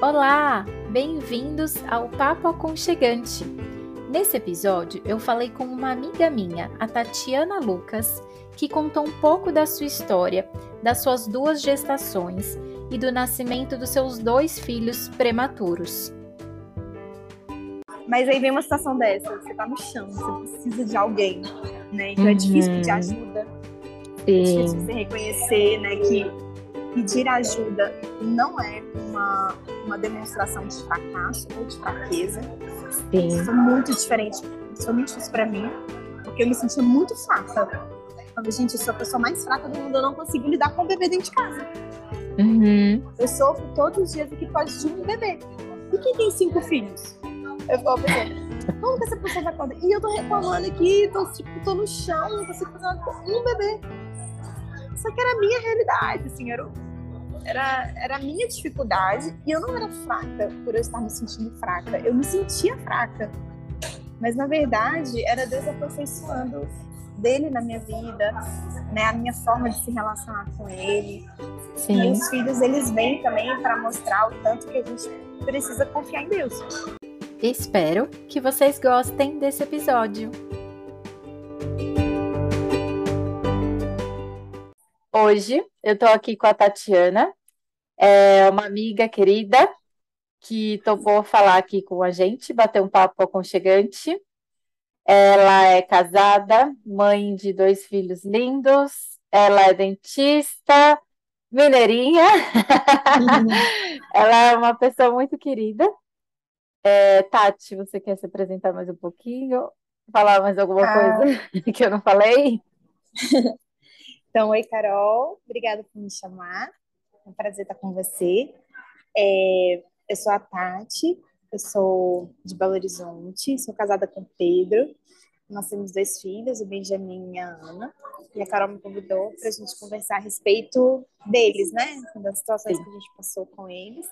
Olá, bem-vindos ao Papo Aconchegante. Nesse episódio, eu falei com uma amiga minha, a Tatiana Lucas, que contou um pouco da sua história, das suas duas gestações e do nascimento dos seus dois filhos prematuros. Mas aí vem uma situação dessa, você tá no chão, você precisa de alguém, né? Então uhum. é difícil pedir ajuda. Sim. É difícil você reconhecer, né, que pedir ajuda não é uma, uma demonstração de fracasso ou de fraqueza. Sim. Isso é muito diferente, principalmente isso para mim, porque eu me sentia muito fraca. Falei, gente, eu sou a pessoa mais fraca do mundo, eu não consigo lidar com um bebê dentro de casa. Uhum. Eu sofro todos os dias aqui por causa de um bebê. E quem tem cinco filhos? Eu falo pensando, como que essa pessoa vai poder? E eu tô reclamando aqui, tô, tipo, tô no chão, não consigo fazer nada com um bebê. Só que era a minha realidade, assim, era, era, era a minha dificuldade. E eu não era fraca por eu estar me sentindo fraca. Eu me sentia fraca. Mas, na verdade, era Deus aperfeiçoando dele na minha vida, né? A minha forma de se relacionar com ele. Sim. E os filhos, eles vêm também para mostrar o tanto que a gente precisa confiar em Deus. Espero que vocês gostem desse episódio. Hoje eu estou aqui com a Tatiana, é uma amiga querida que topou falar aqui com a gente, bater um papo aconchegante. Ela é casada, mãe de dois filhos lindos, ela é dentista, mineirinha. Uhum. ela é uma pessoa muito querida. É, Tati, você quer se apresentar mais um pouquinho? Falar mais alguma ah. coisa que eu não falei? Então, oi, Carol, obrigada por me chamar. É um prazer estar com você. É, eu sou a Tati, eu sou de Belo Horizonte, sou casada com o Pedro. Nós temos dois filhos, o Benjamin e a Ana. E a Carol me convidou para a gente conversar a respeito deles, né? Das situações Sim. que a gente passou com eles.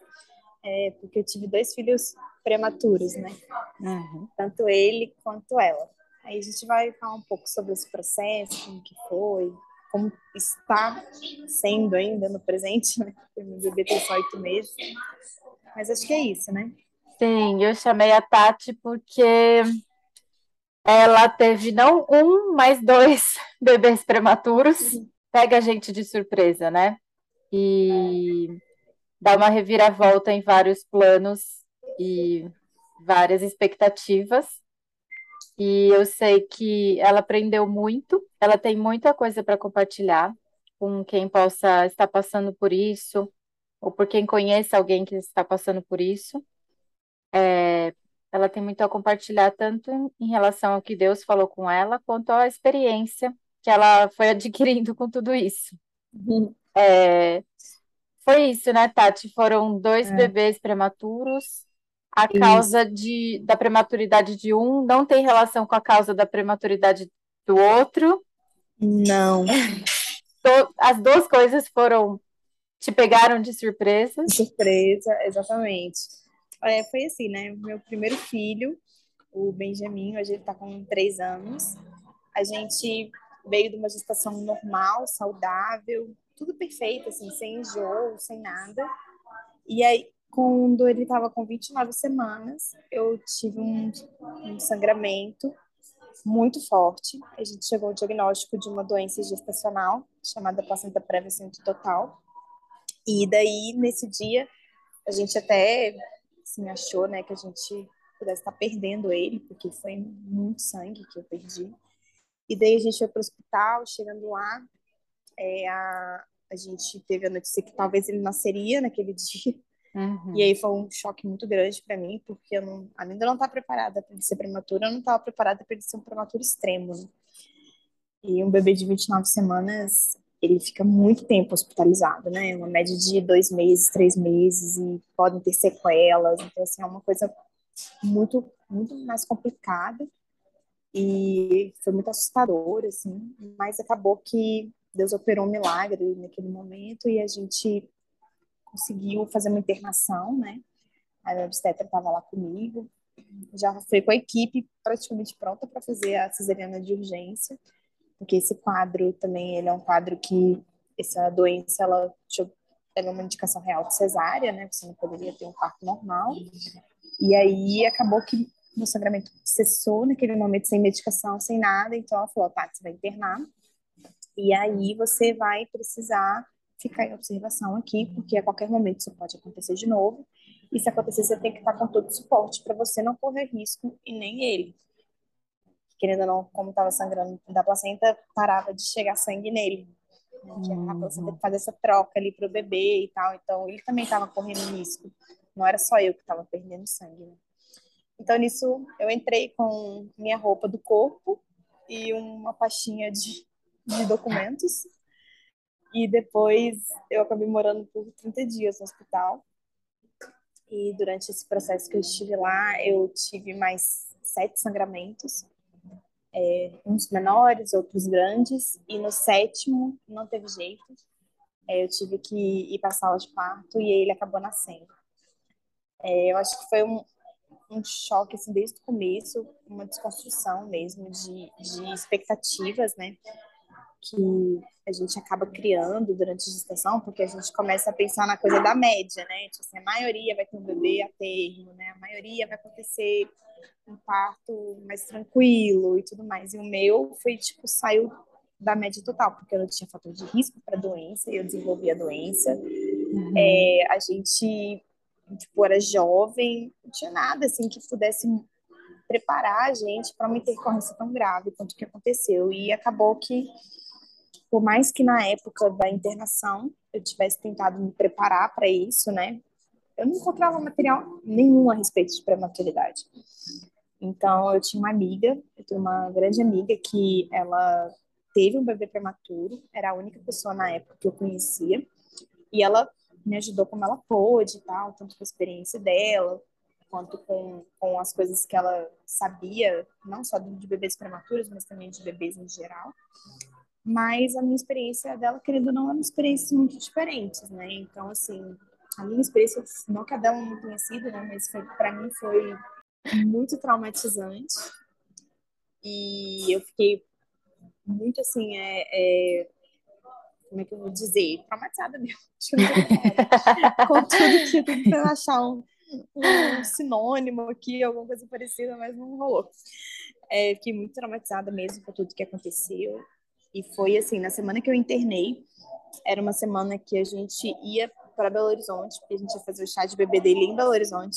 É, porque eu tive dois filhos prematuros, né? Uhum. Tanto ele quanto ela. Aí a gente vai falar um pouco sobre esse processo, como que foi, como está sendo ainda no presente, né? Porque meu bebê tem só oito meses. Mas acho que é isso, né? Sim, eu chamei a Tati porque ela teve não um, mas dois bebês prematuros. Uhum. Pega a gente de surpresa, né? E dá uma reviravolta em vários planos e várias expectativas. E eu sei que ela aprendeu muito, ela tem muita coisa para compartilhar com quem possa estar passando por isso, ou por quem conhece alguém que está passando por isso. É, ela tem muito a compartilhar, tanto em relação ao que Deus falou com ela, quanto à experiência que ela foi adquirindo com tudo isso. Uhum. É, foi isso, né, Tati? Foram dois é. bebês prematuros a causa de, da prematuridade de um não tem relação com a causa da prematuridade do outro. Não. As duas coisas foram te pegaram de surpresa. Surpresa, exatamente. É, foi assim, né? Meu primeiro filho, o Benjamin, hoje ele tá com três anos. A gente veio de uma gestação normal, saudável, tudo perfeito, assim, sem enjoo, sem nada. E aí, quando ele estava com 29 semanas, eu tive um, um, sangramento muito forte. A gente chegou ao diagnóstico de uma doença gestacional chamada placenta prévia total. E daí, nesse dia, a gente até assim, achou né, que a gente pudesse estar perdendo ele, porque foi muito sangue que eu perdi. E daí a gente foi para o hospital, chegando lá, é, a, a gente teve a notícia que talvez ele nasceria naquele dia. Uhum. E aí foi um choque muito grande para mim, porque eu não, eu não estar preparada para ele ser prematuro, eu não estava preparada para ele ser um prematuro extremo. Né? E um bebê de 29 semanas, ele fica muito tempo hospitalizado, né? Uma média de dois meses, três meses, e podem ter sequelas. Então, assim, é uma coisa muito, muito mais complicada. E foi muito assustador, assim, mas acabou que Deus operou um milagre naquele momento e a gente conseguiu fazer uma internação, né? A obstetra estava lá comigo, já foi com a equipe praticamente pronta para fazer a cesariana de urgência, porque esse quadro também ele é um quadro que essa doença ela era uma indicação real de cesárea, né? Você não poderia ter um parto normal. E aí acabou que meu sangramento cessou naquele momento sem medicação, sem nada. Então ela falou: tá, você vai internar. E aí você vai precisar ficar em observação aqui, porque a qualquer momento isso pode acontecer de novo. E se acontecer, você tem que estar com todo o suporte para você não correr risco e nem ele. Querendo ou não, como estava sangrando da placenta, parava de chegar sangue nele. A placenta tem que fazer essa troca ali para o bebê e tal. Então, ele também estava correndo risco. Não era só eu que estava perdendo sangue. Né? Então, nisso, eu entrei com minha roupa do corpo e uma pastinha de, de documentos. E depois eu acabei morando por 30 dias no hospital. E durante esse processo que eu estive lá, eu tive mais sete sangramentos, é, uns menores, outros grandes, e no sétimo não teve jeito. É, eu tive que ir para a sala de parto e ele acabou nascendo. É, eu acho que foi um, um choque assim, desde o começo, uma desconstrução mesmo de, de expectativas, né? Que a gente acaba criando durante a gestação, porque a gente começa a pensar na coisa da média, né? Tipo assim, a maioria vai ter um bebê a termo, né? A maioria vai acontecer um parto mais tranquilo e tudo mais. E o meu foi, tipo, saiu da média total, porque eu não tinha fator de risco para doença, e eu desenvolvi a doença. Uhum. É, a gente, tipo, era jovem, não tinha nada, assim, que pudesse preparar a gente para uma intercorrência tão grave quanto o que aconteceu. E acabou que por mais que na época da internação eu tivesse tentado me preparar para isso, né? Eu não encontrava material nenhum a respeito de prematuridade. Então, eu tinha uma amiga, eu tenho uma grande amiga que ela teve um bebê prematuro, era a única pessoa na época que eu conhecia, e ela me ajudou como ela pôde tal, tanto com a experiência dela, quanto com, com as coisas que ela sabia, não só de bebês prematuros, mas também de bebês em geral. Mas a minha experiência dela, querendo ou não, eram experiências muito diferentes, né? Então, assim, a minha experiência, não que a dela não tenha sido, né? Mas para mim foi muito traumatizante. E eu fiquei muito, assim, é, é como é que eu vou dizer? Traumatizada mesmo. Com tudo que eu tentando achar um, um sinônimo aqui, alguma coisa parecida, mas não rolou. É, fiquei muito traumatizada mesmo com tudo que aconteceu. E foi assim, na semana que eu internei, era uma semana que a gente ia para Belo Horizonte, porque a gente ia fazer o chá de bebê dele em Belo Horizonte.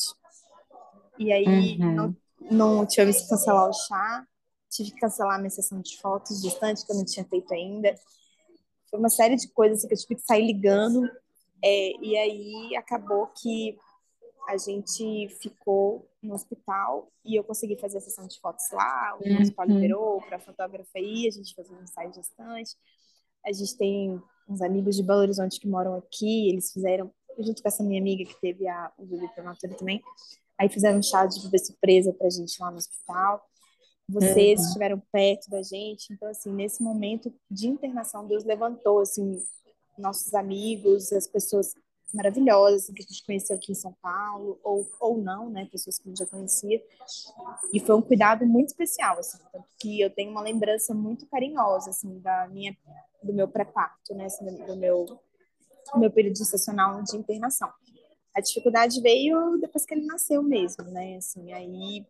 E aí uhum. não, não tivemos que cancelar o chá, tive que cancelar a minha sessão de fotos distante, que eu não tinha feito ainda. Foi uma série de coisas que eu tive que sair ligando. É, e aí acabou que a gente ficou no hospital e eu consegui fazer a sessão de fotos lá, o uhum. hospital liberou para fotógrafa aí, a gente fez um ensaio gestante. A gente tem uns amigos de Belo Horizonte que moram aqui, eles fizeram, junto com essa minha amiga que teve a, o bebê prematuro também, aí fizeram um chá de bebê surpresa pra gente lá no hospital. Vocês uhum. estiveram perto da gente, então assim, nesse momento de internação, Deus levantou assim nossos amigos, as pessoas maravilhosas assim, que a gente conheceu aqui em São Paulo, ou, ou não, né, pessoas que a gente já conhecia. E foi um cuidado muito especial, assim, tanto que eu tenho uma lembrança muito carinhosa, assim, da minha, do meu pré-parto, né, assim, do meu, do meu período gestacional de internação. A dificuldade veio depois que ele nasceu mesmo, né, assim, aí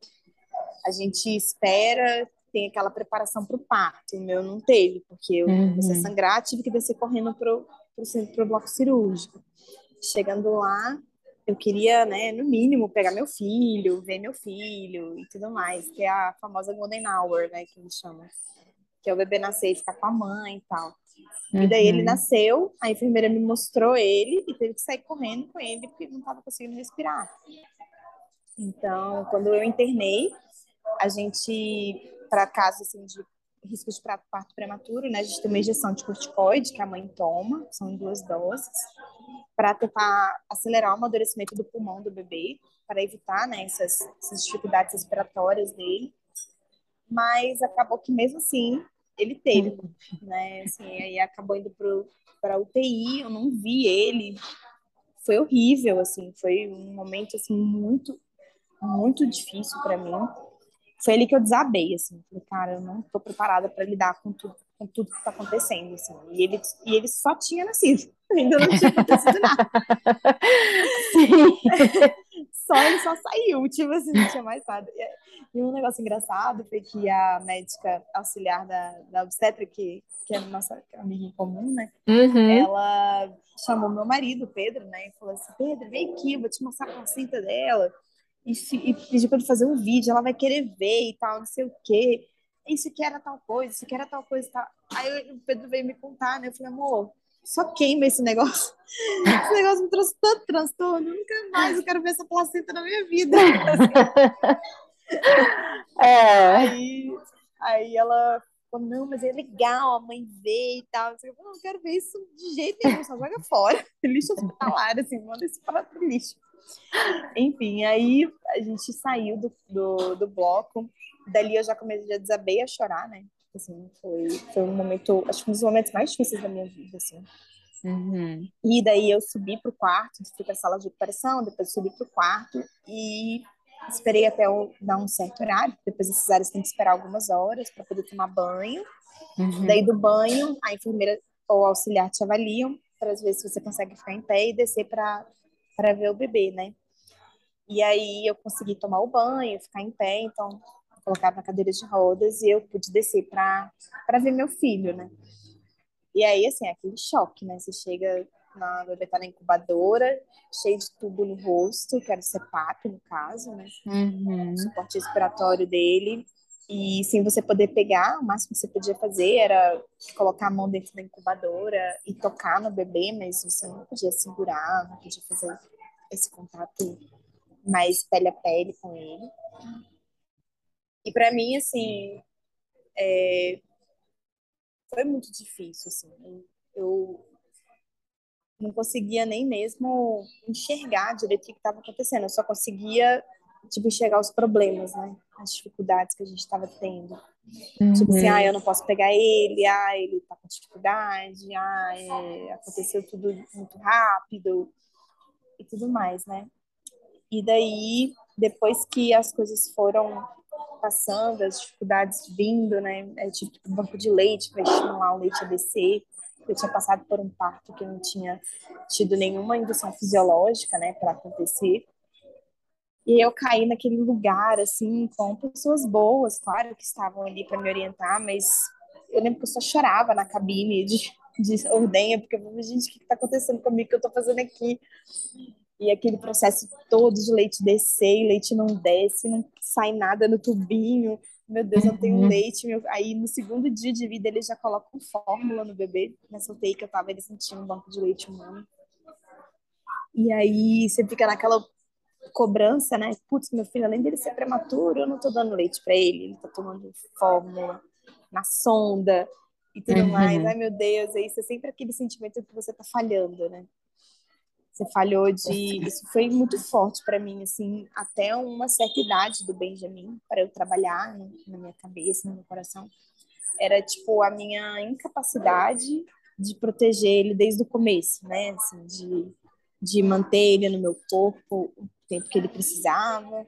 a gente espera, tem aquela preparação para o parto, o meu não teve, porque eu comecei a uhum. sangrar, tive que descer correndo para o bloco cirúrgico. Chegando lá, eu queria, né, no mínimo, pegar meu filho, ver meu filho e tudo mais, que é a famosa Golden Hour, né, que eles chamam. Que é o bebê nascer e ficar com a mãe e tal. Uhum. E daí ele uhum. nasceu, a enfermeira me mostrou ele e teve que sair correndo com ele porque não estava conseguindo respirar. Então, quando eu internei, a gente, para casos assim, de risco de parto prematuro, né, a gente tem uma injeção de corticoide que a mãe toma, são duas doses para tentar acelerar o amadurecimento do pulmão do bebê, para evitar né, essas, essas dificuldades respiratórias dele. Mas acabou que mesmo assim ele teve, né? Assim, aí acabou indo para UTI, eu não vi ele. Foi horrível, assim, foi um momento assim muito muito difícil para mim. Foi ali que eu desabei, assim, falei, cara, eu não tô preparada para lidar com tudo com tudo que está acontecendo, assim. E ele, e ele só tinha nascido, ainda não tinha acontecido nada. Sim. só ele só saiu, tipo assim, não tinha mais nada. E um negócio engraçado foi que a médica auxiliar da, da obstétrica, que, que é nossa amiga em comum, né? Uhum. Ela chamou meu marido, Pedro, né? E falou assim: Pedro, vem aqui, vou te mostrar a placenta dela. E, e pediu para ele fazer um vídeo, ela vai querer ver e tal, não sei o quê isso aqui era tal coisa, isso aqui era tal coisa. Tal. Aí o Pedro veio me contar, né? Eu falei, amor, só queima esse negócio. Esse negócio me trouxe tanto transtorno, nunca mais eu quero ver essa placenta na minha vida. É. Aí, aí ela falou, não, mas é legal, a mãe vê e tal. Eu falei, não quero ver isso de jeito nenhum, só joga fora. Lixo hospitalar, assim, manda isso para o lixo. Enfim, aí a gente saiu do, do, do bloco dali eu já comecei, já desabei a chorar, né? Assim, foi, foi um momento, acho que um dos momentos mais difíceis da minha vida, assim. Uhum. E daí eu subi pro quarto, fui pra sala de recuperação, depois subi pro quarto e esperei até eu dar um certo horário, depois desses áreas tem que esperar algumas horas para poder tomar banho. Uhum. Daí do banho, a enfermeira ou auxiliar te avaliam para ver se você consegue ficar em pé e descer para ver o bebê, né? E aí eu consegui tomar o banho, ficar em pé, então colocava na cadeira de rodas e eu pude descer para ver meu filho, né? E aí, assim, é aquele choque, né? Você chega, na, bebê tá na incubadora, cheio de tubo no rosto, que era o CEPAP, no caso, né? Uhum. O suporte respiratório dele. E sem você poder pegar, o máximo que você podia fazer era colocar a mão dentro da incubadora e tocar no bebê, mas você não podia segurar, não podia fazer esse contato mais pele a pele com ele. E para mim, assim, é, foi muito difícil, assim. Eu não conseguia nem mesmo enxergar direito o que estava acontecendo. Eu só conseguia, tipo, enxergar os problemas, né? As dificuldades que a gente estava tendo. Uhum. Tipo assim, ah, eu não posso pegar ele, ah, ele tá com dificuldade, ah, é, aconteceu tudo muito rápido e tudo mais, né? E daí, depois que as coisas foram passando, as dificuldades vindo, né? Eu tive que ir banco de leite para estimular o leite a descer. Eu tinha passado por um parto que não tinha tido nenhuma indução fisiológica, né, para acontecer. E eu caí naquele lugar, assim, com pessoas boas, claro, que estavam ali para me orientar, mas eu lembro que eu só chorava na cabine de, de ordenha, porque eu falei, gente, o que está acontecendo comigo, o que eu estou fazendo aqui? e aquele processo todo de leite descer e leite não desce, não sai nada no tubinho. Meu Deus, eu tenho uhum. leite. Meu... Aí no segundo dia de vida eles já colocam fórmula no bebê. Nessa UTI que eu tava, eles um banco de leite humano. E aí você fica naquela cobrança, né? Putz, meu filho, além dele ser prematuro, eu não tô dando leite para ele, ele tá tomando fórmula na sonda e tudo uhum. mais. Ai, meu Deus, aí você sempre aquele sentimento que você tá falhando, né? Você falhou de. Isso foi muito forte para mim, assim, até uma certa idade do Benjamin, para eu trabalhar na minha cabeça, no meu coração. Era, tipo, a minha incapacidade de proteger ele desde o começo, né? Assim, de, de manter ele no meu corpo o tempo que ele precisava.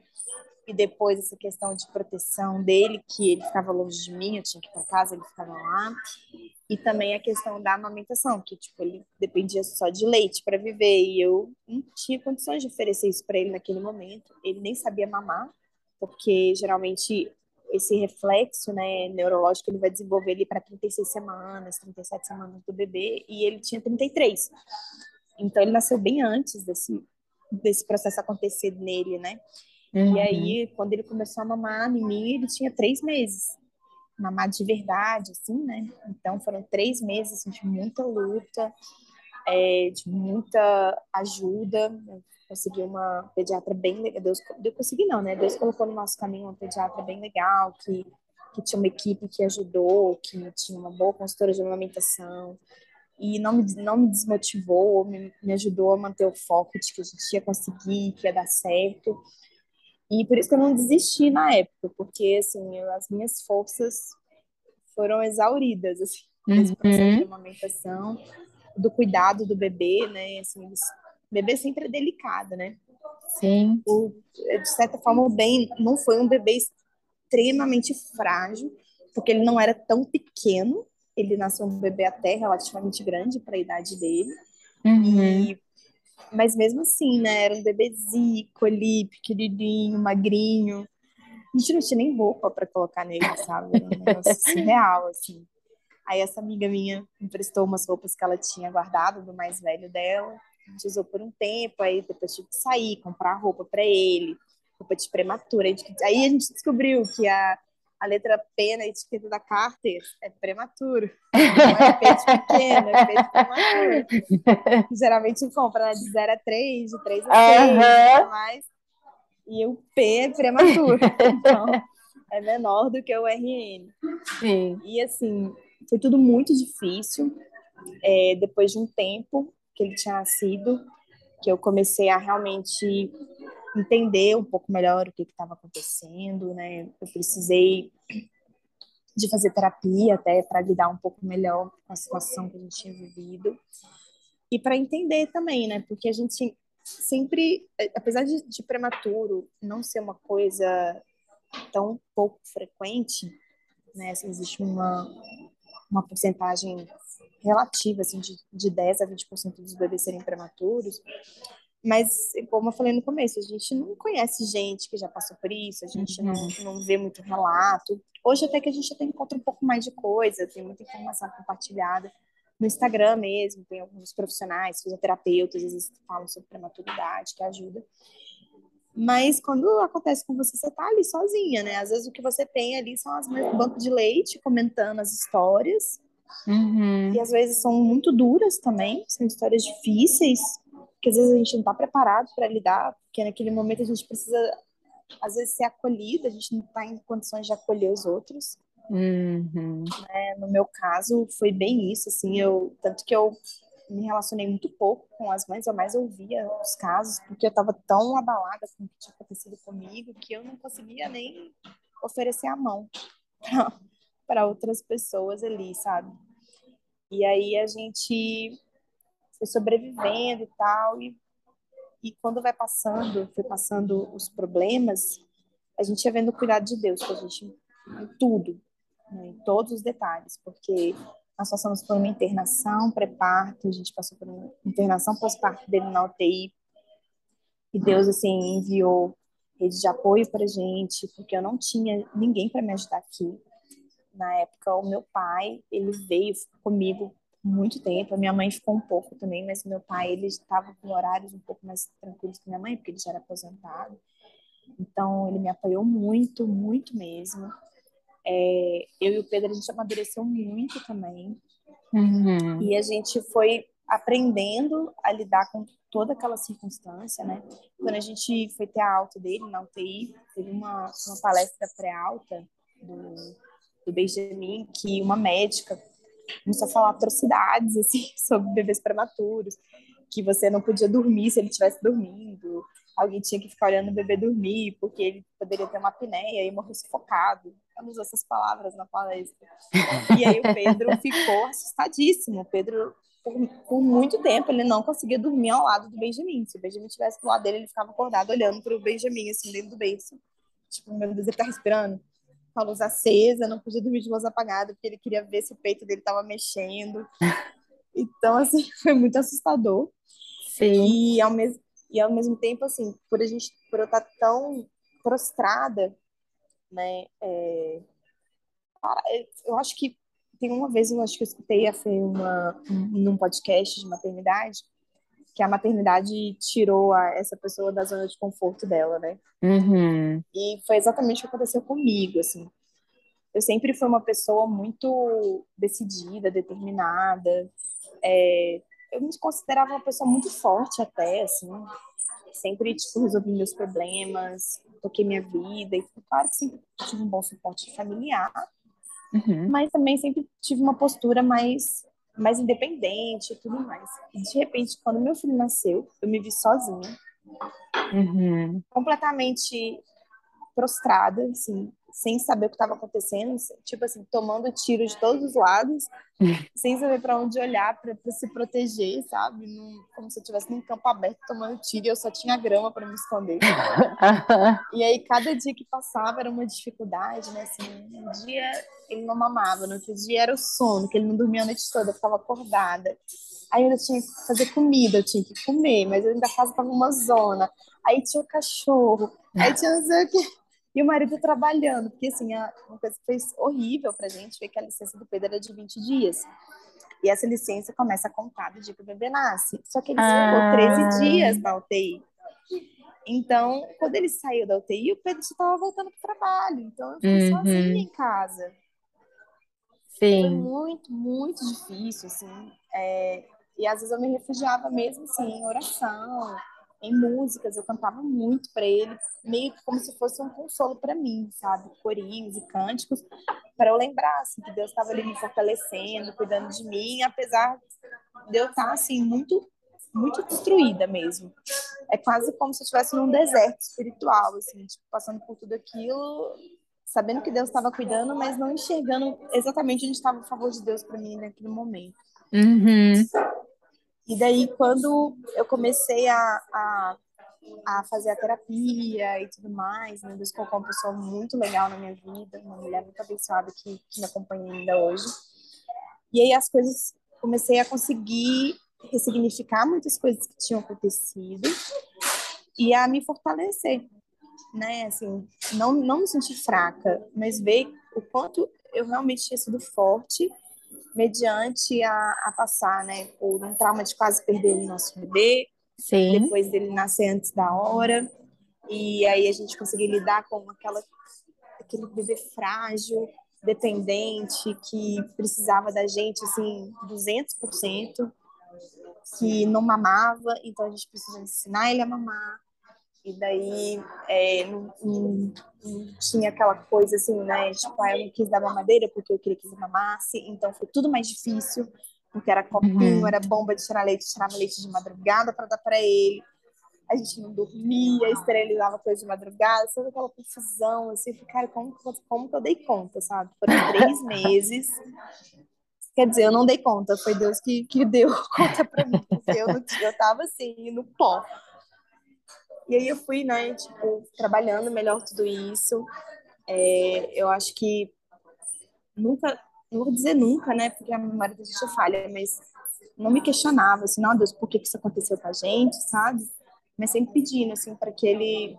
E depois essa questão de proteção dele, que ele ficava longe de mim, eu tinha que ir para casa, ele ficava lá. E também a questão da amamentação, que tipo, ele dependia só de leite para viver e eu não tinha condições de oferecer isso para ele naquele momento. Ele nem sabia mamar, porque geralmente esse reflexo, né, neurológico, ele vai desenvolver ele para 36 semanas, 37 semanas do bebê, e ele tinha 33. Então ele nasceu bem antes desse desse processo acontecer nele, né? Uhum. E aí, quando ele começou a mamar em mim, ele tinha três meses mamar de verdade, assim, né? Então foram três meses assim, de muita luta, é, de muita ajuda. Eu consegui uma pediatra bem legal. Deus, eu consegui não, né? Deus colocou no nosso caminho uma pediatra bem legal, que, que tinha uma equipe que ajudou, que tinha uma boa consultora de amamentação. E não me, não me desmotivou, me, me ajudou a manter o foco de que a gente ia conseguir, que ia dar certo. E por isso que eu não desisti na época, porque, assim, eu, as minhas forças foram exauridas, assim, nesse processo de amamentação, do cuidado do bebê, né, assim, o bebê sempre é delicado, né? Sim. O, de certa forma, o bem não foi um bebê extremamente frágil, porque ele não era tão pequeno, ele nasceu um bebê até relativamente grande para a idade dele. Uhum. E, mas mesmo assim, né? Era um bebezico ali, pequenininho, magrinho. A gente não tinha nem roupa para colocar nele, sabe? Era um negócio surreal, assim. Aí essa amiga minha emprestou umas roupas que ela tinha guardado do mais velho dela. A gente usou por um tempo, aí depois tive que sair, comprar roupa para ele, roupa de prematura. Aí a gente descobriu que a, a letra P na etiqueta da Carter é prematuro. Não é peito pequeno, é peito prematuro. Geralmente compra né, de 0 a 3, de 3 a 6, uhum. mais. E o P é prematuro. Então, é menor do que o RN. Sim. E assim, foi tudo muito difícil. É, depois de um tempo que ele tinha nascido, que eu comecei a realmente entender um pouco melhor o que estava acontecendo, né? Eu precisei de fazer terapia até para lidar um pouco melhor com a situação que a gente tinha vivido e para entender também, né? Porque a gente sempre, apesar de, de prematuro não ser uma coisa tão pouco frequente, né? Assim, existe uma uma porcentagem relativa, assim, de, de 10 a 20% dos bebês serem prematuros, mas, como eu falei no começo, a gente não conhece gente que já passou por isso, a gente uhum. não, não vê muito relato. Hoje até que a gente até encontra um pouco mais de coisa, tem muita informação compartilhada. No Instagram mesmo, tem alguns profissionais, fisioterapeutas, às vezes falam sobre prematuridade, que ajuda. Mas quando acontece com você, você tá ali sozinha, né? Às vezes o que você tem ali são as mães do banco de leite comentando as histórias. Uhum. E às vezes são muito duras também, são histórias difíceis, que às vezes a gente não está preparado para lidar, porque naquele momento a gente precisa, às vezes, ser acolhida, a gente não está em condições de acolher os outros. Uhum. Né? No meu caso, foi bem isso, assim, eu, tanto que eu me relacionei muito pouco com as mães, eu mais ouvia os casos, porque eu estava tão abalada com o que tinha acontecido comigo, que eu não conseguia nem oferecer a mão para outras pessoas ali, sabe? E aí a gente foi sobrevivendo e tal. E, e quando vai passando, foi passando os problemas, a gente ia vendo o cuidado de Deus com a gente em tudo, né, em todos os detalhes, porque nós passamos por uma internação pré-parto, a gente passou por uma internação pós-parto dele na UTI, e Deus, assim, enviou rede de apoio para gente, porque eu não tinha ninguém para me ajudar aqui. Na época, o meu pai, ele veio comigo muito tempo. A minha mãe ficou um pouco também, mas meu pai ele estava com horários um pouco mais tranquilos que minha mãe, porque ele já era aposentado. Então ele me apoiou muito, muito mesmo. É, eu e o Pedro a gente amadureceu muito também. Uhum. E a gente foi aprendendo a lidar com toda aquela circunstância, né? Quando a gente foi ter a alta dele na UTI, teve uma, uma palestra pré-alta do, do Benjamin, que uma médica começou a falar atrocidades assim sobre bebês prematuros, que você não podia dormir se ele estivesse dormindo, alguém tinha que ficar olhando o bebê dormir porque ele poderia ter uma apneia e morrer sufocado. Ela usou essas palavras na palestra. E aí o Pedro ficou assustadíssimo. O Pedro por, por, muito tempo ele não conseguia dormir ao lado do Benjamin. Se o Benjamin estivesse do lado dele, ele ficava acordado olhando para o Benjamin assim dentro do berço. Tipo, meu Deus, ele tá respirando com a luz acesa, não podia dormir de luz apagada, porque ele queria ver se o peito dele estava mexendo. Então, assim, foi muito assustador. Sim. E ao mesmo, e ao mesmo tempo, assim, por a gente, por eu estar tão prostrada, né, é, eu acho que tem uma vez, eu acho que eu escutei a Fê uma, num podcast de maternidade, que a maternidade tirou a, essa pessoa da zona de conforto dela, né? Uhum. E foi exatamente o que aconteceu comigo, assim. Eu sempre fui uma pessoa muito decidida, determinada. É, eu me considerava uma pessoa muito forte até, assim. Sempre, tipo, resolvi meus problemas, toquei minha vida. E claro que sempre tive um bom suporte familiar. Uhum. Mas também sempre tive uma postura mais mais independente e tudo mais. De repente, quando meu filho nasceu, eu me vi sozinha, uhum. completamente prostrada, assim, sem saber o que estava acontecendo, tipo assim, tomando tiro de todos os lados, sem saber para onde olhar para se proteger, sabe? Num, como se eu estivesse num campo aberto tomando tiro e eu só tinha grama para me esconder. e aí, cada dia que passava era uma dificuldade, né? Assim, um dia ele não mamava, no outro dia era o sono, que ele não dormia a noite toda, eu ficava acordada. Aí eu ainda tinha que fazer comida, eu tinha que comer, mas ainda a casa estava uma zona. Aí tinha o cachorro, aí tinha não sei o quê. E o marido trabalhando, porque assim, uma coisa que foi horrível pra gente foi que a licença do Pedro era de 20 dias. E essa licença começa a contar do dia que o bebê nasce. Só que ele ah. ficou 13 dias na UTI. Então, quando ele saiu da UTI, o Pedro já estava voltando para o trabalho. Então, eu fiquei uhum. sozinha em casa. Sim. Foi muito, muito difícil, assim. É... E às vezes eu me refugiava mesmo, assim, em oração, em músicas, eu cantava muito para ele, meio que como se fosse um consolo para mim, sabe? Corinhos e cânticos, para eu lembrar assim, que Deus estava ali me fortalecendo, cuidando de mim, apesar de eu estar assim muito muito destruída mesmo. É quase como se eu estivesse num deserto espiritual, assim, tipo, passando por tudo aquilo, sabendo que Deus estava cuidando, mas não enxergando exatamente onde estava o favor de Deus para mim naquele momento. Uhum. E daí, quando eu comecei a, a, a fazer a terapia e tudo mais, né, Deus colocou uma pessoa muito legal na minha vida, uma mulher muito abençoada que, que me acompanha ainda hoje. E aí as coisas, comecei a conseguir ressignificar muitas coisas que tinham acontecido e a me fortalecer, né? Assim, não, não me sentir fraca, mas ver o quanto eu realmente tinha sido forte mediante a, a passar, né, por um trauma de quase perder o nosso bebê, Sim. depois dele nascer antes da hora, e aí a gente conseguir lidar com aquela aquele bebê frágil, dependente, que precisava da gente, assim, 200%, que não mamava, então a gente precisa ensinar ele a mamar, e daí é, não, não, não, tinha aquela coisa assim, né? Tipo, ah, eu não quis dar mamadeira porque eu queria que ele mamasse. Então foi tudo mais difícil, porque era copinho, uhum. era bomba de tirar leite, tirava leite de madrugada para dar para ele. A gente não dormia, esterilizava coisa de madrugada, toda aquela confusão, assim, cara, como, como que eu dei conta, sabe? Foram três meses. Quer dizer, eu não dei conta, foi Deus que, que deu conta para mim, porque eu, eu tava assim, no pó. E aí eu fui, né, tipo, trabalhando melhor tudo isso. É, eu acho que nunca, não vou dizer nunca, né, porque a memória da gente é falha, mas não me questionava, assim, não, Deus, por que, que isso aconteceu com a gente, sabe? Mas sempre pedindo, assim, para que ele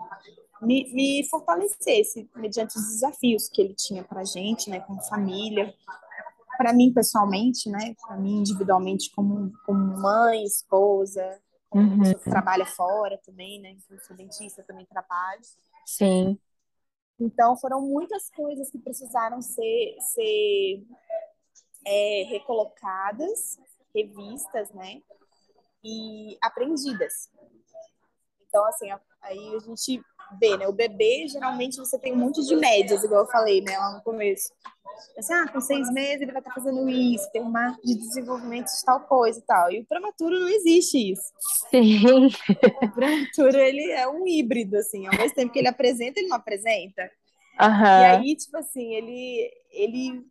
me, me fortalecesse mediante os desafios que ele tinha para a gente, né, como família, para mim pessoalmente, né, para mim individualmente como, como mãe, esposa, uhum. trabalha fora também, né? Então, sou dentista, também trabalho. Sim. Então, foram muitas coisas que precisaram ser, ser é, recolocadas, revistas, né? E aprendidas. Então, assim, aí a gente né? O bebê, geralmente, você tem um monte de médias, igual eu falei, né? Lá no começo. Assim, ah, com seis meses ele vai estar fazendo isso, tem um marco de desenvolvimento de tal coisa e tal. E o prematuro não existe isso. Sim. O prematuro, ele é um híbrido, assim. Ao mesmo tempo que ele apresenta, ele não apresenta. Uhum. E aí, tipo assim, ele, ele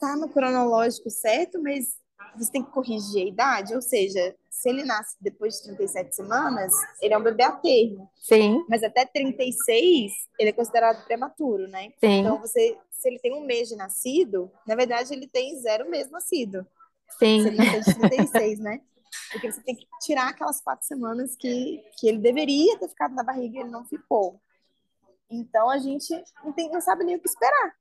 tá no cronológico certo, mas você tem que corrigir a idade, ou seja, se ele nasce depois de 37 semanas, ele é um bebê a termo. Sim. Mas até 36, ele é considerado prematuro, né? Sim. Então, você, se ele tem um mês de nascido, na verdade, ele tem zero mês nascido. Sim. Se ele nasceu de 36, né? Porque você tem que tirar aquelas quatro semanas que, que ele deveria ter ficado na barriga e ele não ficou. Então, a gente não, tem, não sabe nem o que esperar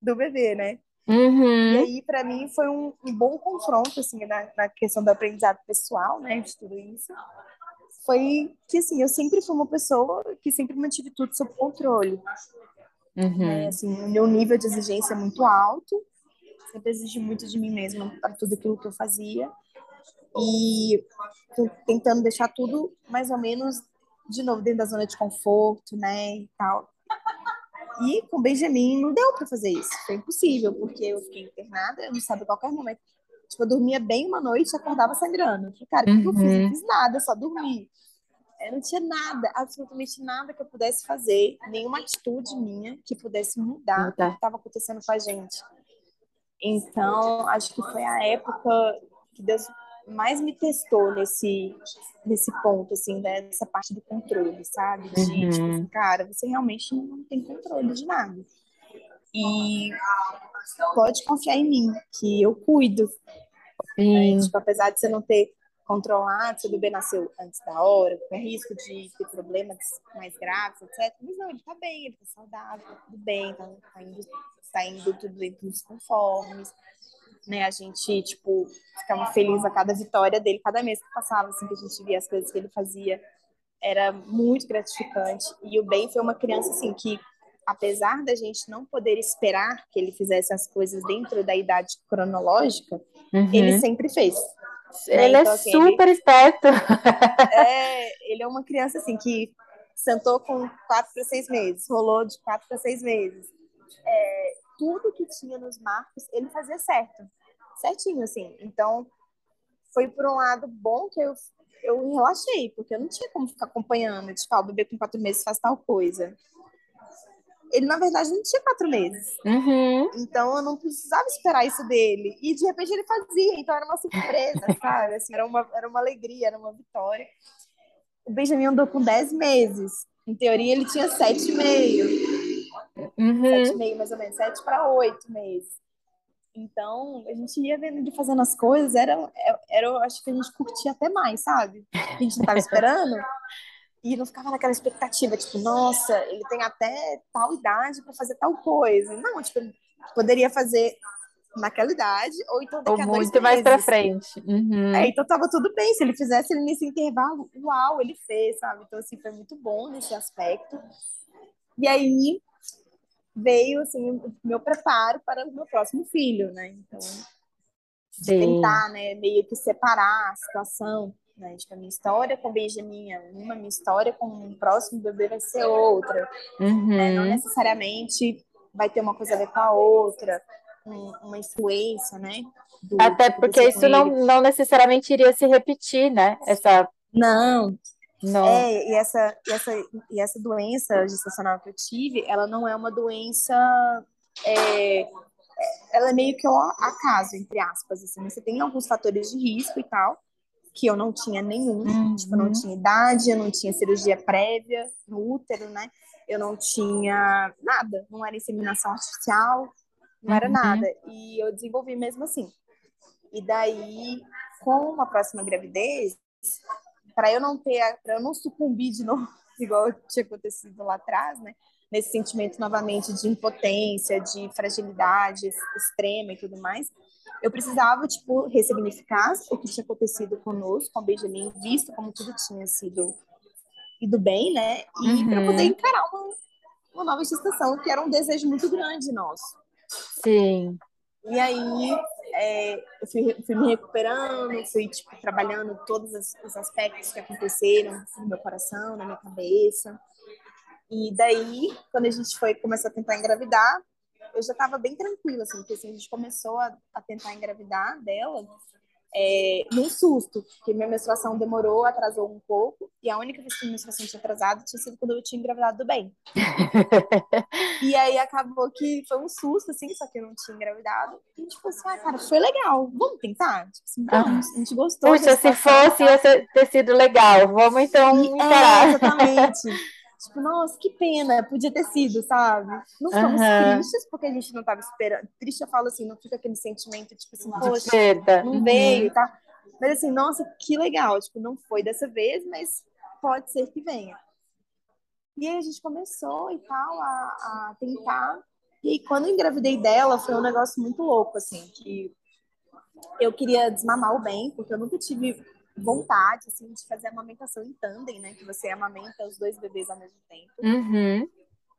do bebê, né? Uhum. E aí, para mim, foi um, um, bom confronto, assim, na, na, questão do aprendizado pessoal, né, de tudo isso. Foi que, assim, eu sempre fui uma pessoa que sempre mantive tudo sob controle. Uhum. Né? Assim, o meu nível de exigência é muito alto, sempre exigi muito de mim mesma para tudo aquilo que eu fazia. E tentando deixar tudo mais ou menos, de novo, dentro da zona de conforto, né, e tal. E com Benjamin não deu para fazer isso, foi impossível, porque eu fiquei internada, eu não sabia a qualquer momento. Tipo, eu dormia bem uma noite e acordava sangrando. Eu falei, cara, o que, uhum. que eu fiz? Não uhum. fiz nada, só dormi. Eu não tinha nada, absolutamente nada que eu pudesse fazer, nenhuma atitude minha que pudesse mudar tá. o que estava acontecendo com a gente. Então, acho que foi a época que Deus mais me testou nesse, nesse ponto, assim, dessa parte do controle, sabe? De, uhum. tipo, assim, cara, você realmente não tem controle de nada. E pode confiar em mim, que eu cuido. Né? Tipo, apesar de você não ter controlado, seu bebê nasceu antes da hora, com risco de ter problemas mais graves, etc. Mas não, ele tá bem, ele tá saudável, tá tudo bem, tá, tá indo, tá indo tudo dentro dos conformes né? A gente, tipo, ficava feliz a cada vitória dele, cada mês que passava, assim, que a gente via as coisas que ele fazia, era muito gratificante. E o Ben foi uma criança, assim, que, apesar da gente não poder esperar que ele fizesse as coisas dentro da idade cronológica, uhum. ele sempre fez. Né? Ele então, é assim, super ele... esperto. É, ele é uma criança, assim, que sentou com quatro para seis meses, rolou de quatro para seis meses. É, tudo que tinha nos marcos, ele fazia certo certinho, assim. Então, foi por um lado bom que eu, eu relaxei, porque eu não tinha como ficar acompanhando, tipo, ah, o bebê com quatro meses faz tal coisa. Ele, na verdade, não tinha quatro meses. Uhum. Então, eu não precisava esperar isso dele. E, de repente, ele fazia. Então, era uma surpresa, sabe? Assim, era, uma, era uma alegria, era uma vitória. O Benjamin andou com dez meses. Em teoria, ele tinha sete e meio. Uhum. Sete e meio, mais ou menos. Sete para oito meses. Então, a gente ia vendo ele fazendo as coisas, era, era, eu acho que a gente curtia até mais, sabe? A gente não estava esperando e não ficava naquela expectativa, tipo, nossa, ele tem até tal idade para fazer tal coisa. Não, tipo, poderia fazer naquela idade, ou então daqui ou a muito mais para frente. Uhum. É, então tava tudo bem, se ele fizesse ele nesse intervalo, uau, ele fez, sabe? Então, assim, foi muito bom nesse aspecto. E aí, veio assim o meu preparo para o meu próximo filho, né? Então, de tentar, né, meio que separar a situação, né? Tipo, a minha história com o Benjamin é uma, minha história com o próximo bebê vai ser outra. Uhum. Né? Não necessariamente vai ter uma coisa a ver com a outra, uma influência, né? Do, Até porque isso não, não necessariamente iria se repetir, né? Essa não, não. É, e essa, e essa, e essa doença gestacional que eu tive, ela não é uma doença. É, ela é meio que um acaso, entre aspas. Assim. Você tem alguns fatores de risco e tal, que eu não tinha nenhum. Uhum. Tipo, eu não tinha idade, eu não tinha cirurgia prévia no útero, né? Eu não tinha nada, não era inseminação artificial, não era uhum. nada. E eu desenvolvi mesmo assim. E daí, com a próxima gravidez, para eu não ter, para eu não sucumbir de novo, igual tinha acontecido lá atrás, né? Nesse sentimento novamente de impotência, de fragilidade extrema e tudo mais, eu precisava, tipo, ressignificar o que tinha acontecido conosco, com o Benjamin, visto como tudo tinha sido ido bem, né? E uhum. para poder encarar uma, uma nova gestação, que era um desejo muito grande nosso. Sim. E aí é, eu fui, fui, me recuperando, fui tipo, trabalhando todos os aspectos que aconteceram no meu coração, na minha cabeça. E daí, quando a gente foi começar a tentar engravidar, eu já estava bem tranquila, assim, porque assim, a gente começou a, a tentar engravidar dela é, num susto, porque minha menstruação demorou, atrasou um pouco, e a única vez que minha menstruação tinha atrasado tinha sido quando eu tinha engravidado bem. e aí acabou que foi um susto, assim, só que eu não tinha engravidado. E a gente falou assim, ah, cara, foi legal, vamos tentar? Tipo assim, vamos, a gente gostou. Puxa, se fosse, ia ter sido legal, vamos então e, encarar. É, exatamente. Tipo, nossa, que pena, podia ter sido, sabe? Não ficamos uhum. tristes porque a gente não estava esperando. Triste eu falo assim, não fica aquele sentimento, tipo assim, poxa, não uhum. veio, tá? Mas assim, nossa, que legal, tipo, não foi dessa vez, mas pode ser que venha. E aí a gente começou e tal a, a tentar. E aí, quando eu engravidei dela, foi um negócio muito louco, assim, que eu queria desmamar o bem, porque eu nunca tive vontade, assim, de fazer a amamentação em tandem, né? Que você amamenta os dois bebês ao mesmo tempo. Uhum.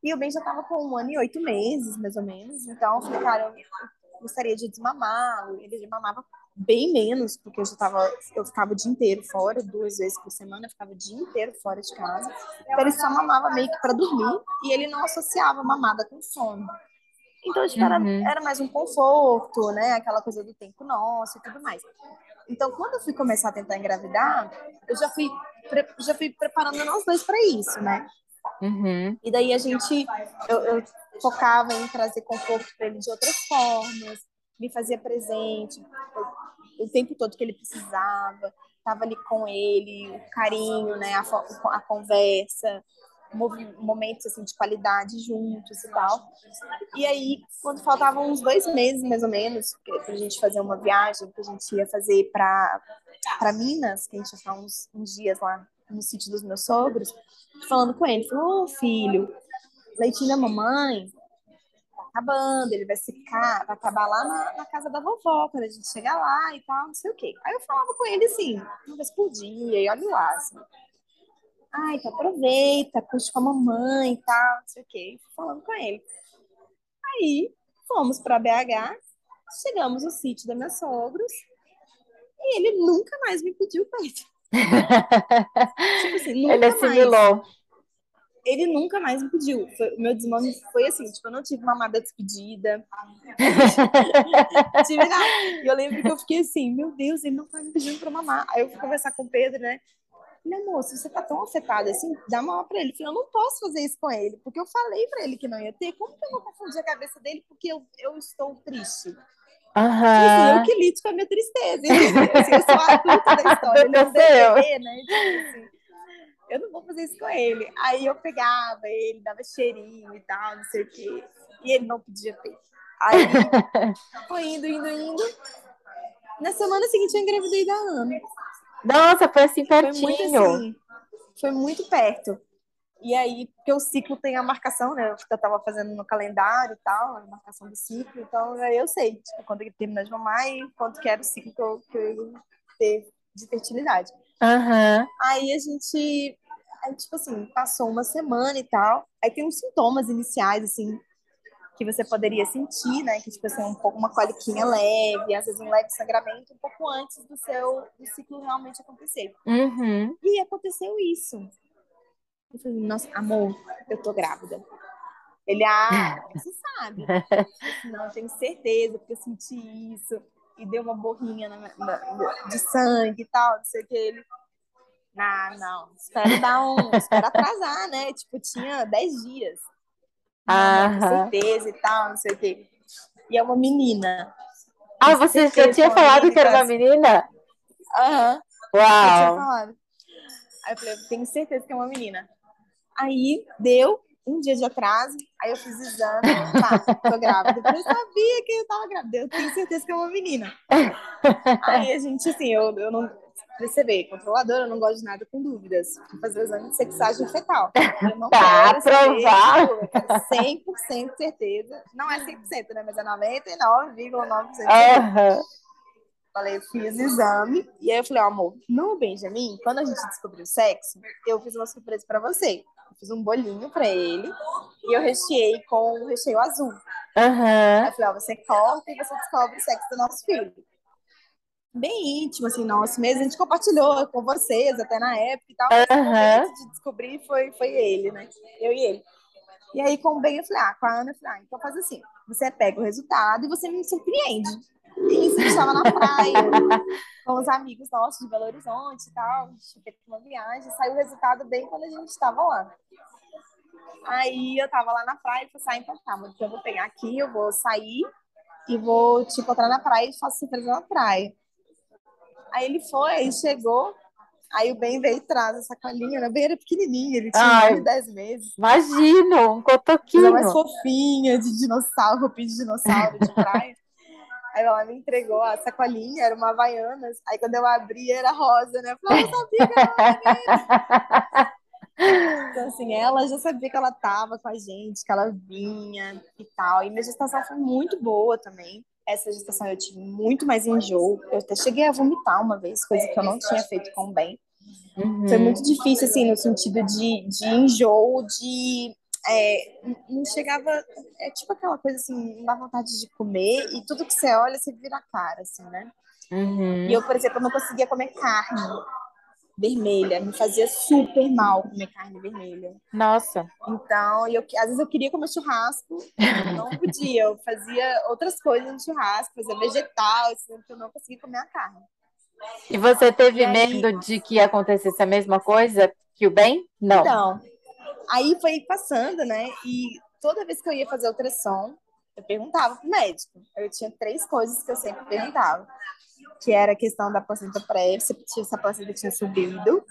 E o Ben já tava com um ano e oito meses, mais ou menos. Então, eu falei, cara, eu gostaria de desmamá-lo. Ele mamava bem menos, porque eu já tava, eu ficava o dia inteiro fora, duas vezes por semana, eu ficava o dia inteiro fora de casa. Então, ele só mamava meio que para dormir e ele não associava mamada com sono. Então, tipo, era, uhum. era mais um conforto, né? Aquela coisa do tempo nosso e tudo mais. Então, quando eu fui começar a tentar engravidar, eu já fui, já fui preparando nós dois para isso, né? Uhum. E daí a gente, eu, eu focava em trazer conforto para ele de outras formas, me fazia presente o tempo todo que ele precisava, estava ali com ele, o carinho, né, a, a conversa, momentos assim de qualidade juntos e tal. E aí, quando faltavam uns dois meses mais ou menos para a gente fazer uma viagem que a gente ia fazer para para Minas, que a gente ia ficar uns, uns dias lá no sítio dos meus sogros, falando com ele, falou, ô oh, filho, leitinho da mamãe tá acabando, ele vai ficar, vai acabar lá na, na, casa da vovó, quando a gente chegar lá e tal, não sei o quê. Aí eu falava com ele assim, uma vez por dia, e olha lá, assim. Ai, então aproveita, curte com a mamãe e tal, não sei o quê. Falando com ele. Aí fomos para BH, chegamos no sítio da minha sogros e ele nunca mais me pediu peito. tipo assim, nunca ele assimilou. Mais. Ele nunca mais me pediu. Foi, o meu desmame foi assim, tipo, eu não tive mamada despedida. tive nada. E eu lembro que eu fiquei assim, meu Deus, ele não tá me pedindo pra mamar. Aí eu fui conversar com o Pedro, né? Falei, moço, você tá tão afetado assim, dá uma pra ele. Eu falei, eu não posso fazer isso com ele, porque eu falei pra ele que não ia ter. Como que eu vou confundir a cabeça dele porque eu, eu estou triste? Uhum. Assim, eu que lido com a minha tristeza. Assim, eu sou a adulta da história, ele é um bebê, né? Então, assim, eu não vou fazer isso com ele. Aí eu pegava ele, dava cheirinho e tal, não sei o quê. E ele não pedia peito. Aí foi indo, indo, indo. Na semana seguinte eu engravidei da Ana. Nossa, foi assim pertinho. Foi muito, assim, foi muito perto. E aí, porque o ciclo tem a marcação, né? Eu tava fazendo no calendário e tal, a marcação do ciclo, então aí eu sei, tipo, quando ele terminar de mamar e quanto que era o ciclo que eu, que eu ter de fertilidade. Uhum. Aí a gente, aí, tipo assim, passou uma semana e tal, aí tem uns sintomas iniciais, assim, que você poderia sentir, né? Que, tipo assim, um pouco uma coliquinha leve, às vezes um leve sangramento um pouco antes do seu do ciclo realmente acontecer. Uhum. E aconteceu isso. Eu falei, nossa, amor, eu tô grávida. Ele, ah, você sabe. não, eu tenho certeza, porque eu senti isso. E deu uma borrinha na, na, de sangue e tal, não sei o que. Ele, não, não, espera dar um, espera atrasar, né? Tipo, tinha 10 dias com certeza e tal, não sei o quê. E é uma menina. Ah, você já tinha falado que era uma menina? Aham. Uhum. Uau. Eu tinha falado. Aí eu falei, tenho certeza que é uma menina. Aí deu um dia de atraso, aí eu fiz exame, pá, tô grávida. Eu sabia que eu tava grávida, eu tenho certeza que é uma menina. Aí a gente, assim, eu, eu não, você vê, controladora, eu não gosto de nada com dúvidas. Vou fazer o exame de sexagem fetal. Eu não tá. Saber, 100% certeza. Não é 100%, né? Mas é 99,9% certeza. Falei, eu fiz o exame. E aí eu falei, oh, amor, no Benjamin, quando a gente descobriu o sexo, eu fiz uma surpresa para você. Eu fiz um bolinho para ele e eu recheei com um recheio azul. Uhum. Aí eu falei, oh, você corta e você descobre o sexo do nosso filho bem íntimo, assim, nosso mesmo. A gente compartilhou com vocês até na época e tal. Uhum. de descobrir foi, foi ele, né? Eu e ele. E aí, com o Ben, eu falei, ah, com a Ana, eu falei, ah, então faz assim: você pega o resultado e você me surpreende. E isso, a gente estava na praia com os amigos nossos de Belo Horizonte e tal. A gente fez uma viagem, saiu o resultado bem quando a gente estava lá. Aí eu tava lá na praia e falei, ah, então tá, mas eu vou pegar aqui, eu vou sair e vou te encontrar na praia e faço surpresa na praia. Aí ele foi, chegou, aí o Ben veio e traz a sacolinha, né? Ben era pequenininho, ele tinha Ai, 10 meses. Imagina, um cotoquinho. Coisa mais fofinha, de dinossauro, roupinha de dinossauro, de praia. Aí ela me entregou a sacolinha, era uma Havaianas. Aí quando eu abri, era rosa, né? Eu falei, eu sabia que era Então, assim, ela já sabia que ela tava com a gente, que ela vinha e tal. E minha gestação foi muito boa também essa gestação eu tive muito mais enjoo. Eu até cheguei a vomitar uma vez, coisa que eu não tinha feito com bem. Uhum. Foi muito difícil, assim, no sentido de, de enjoo, de. É, não chegava. É tipo aquela coisa assim, não dá vontade de comer e tudo que você olha, você vira a cara, assim, né? Uhum. E eu, por exemplo, não conseguia comer carne. Vermelha. Me fazia super mal comer carne vermelha. Nossa. Então, eu, às vezes eu queria comer churrasco, não podia. Eu fazia outras coisas no churrasco, fazia vegetal, assim, porque eu não conseguia comer a carne. E você teve e medo aí... de que acontecesse a mesma coisa que o bem? Não. Então, aí foi passando, né? E toda vez que eu ia fazer ultrassom, eu perguntava pro médico. Eu tinha três coisas que eu sempre perguntava que era a questão da placenta prévia, se essa placenta tinha subido.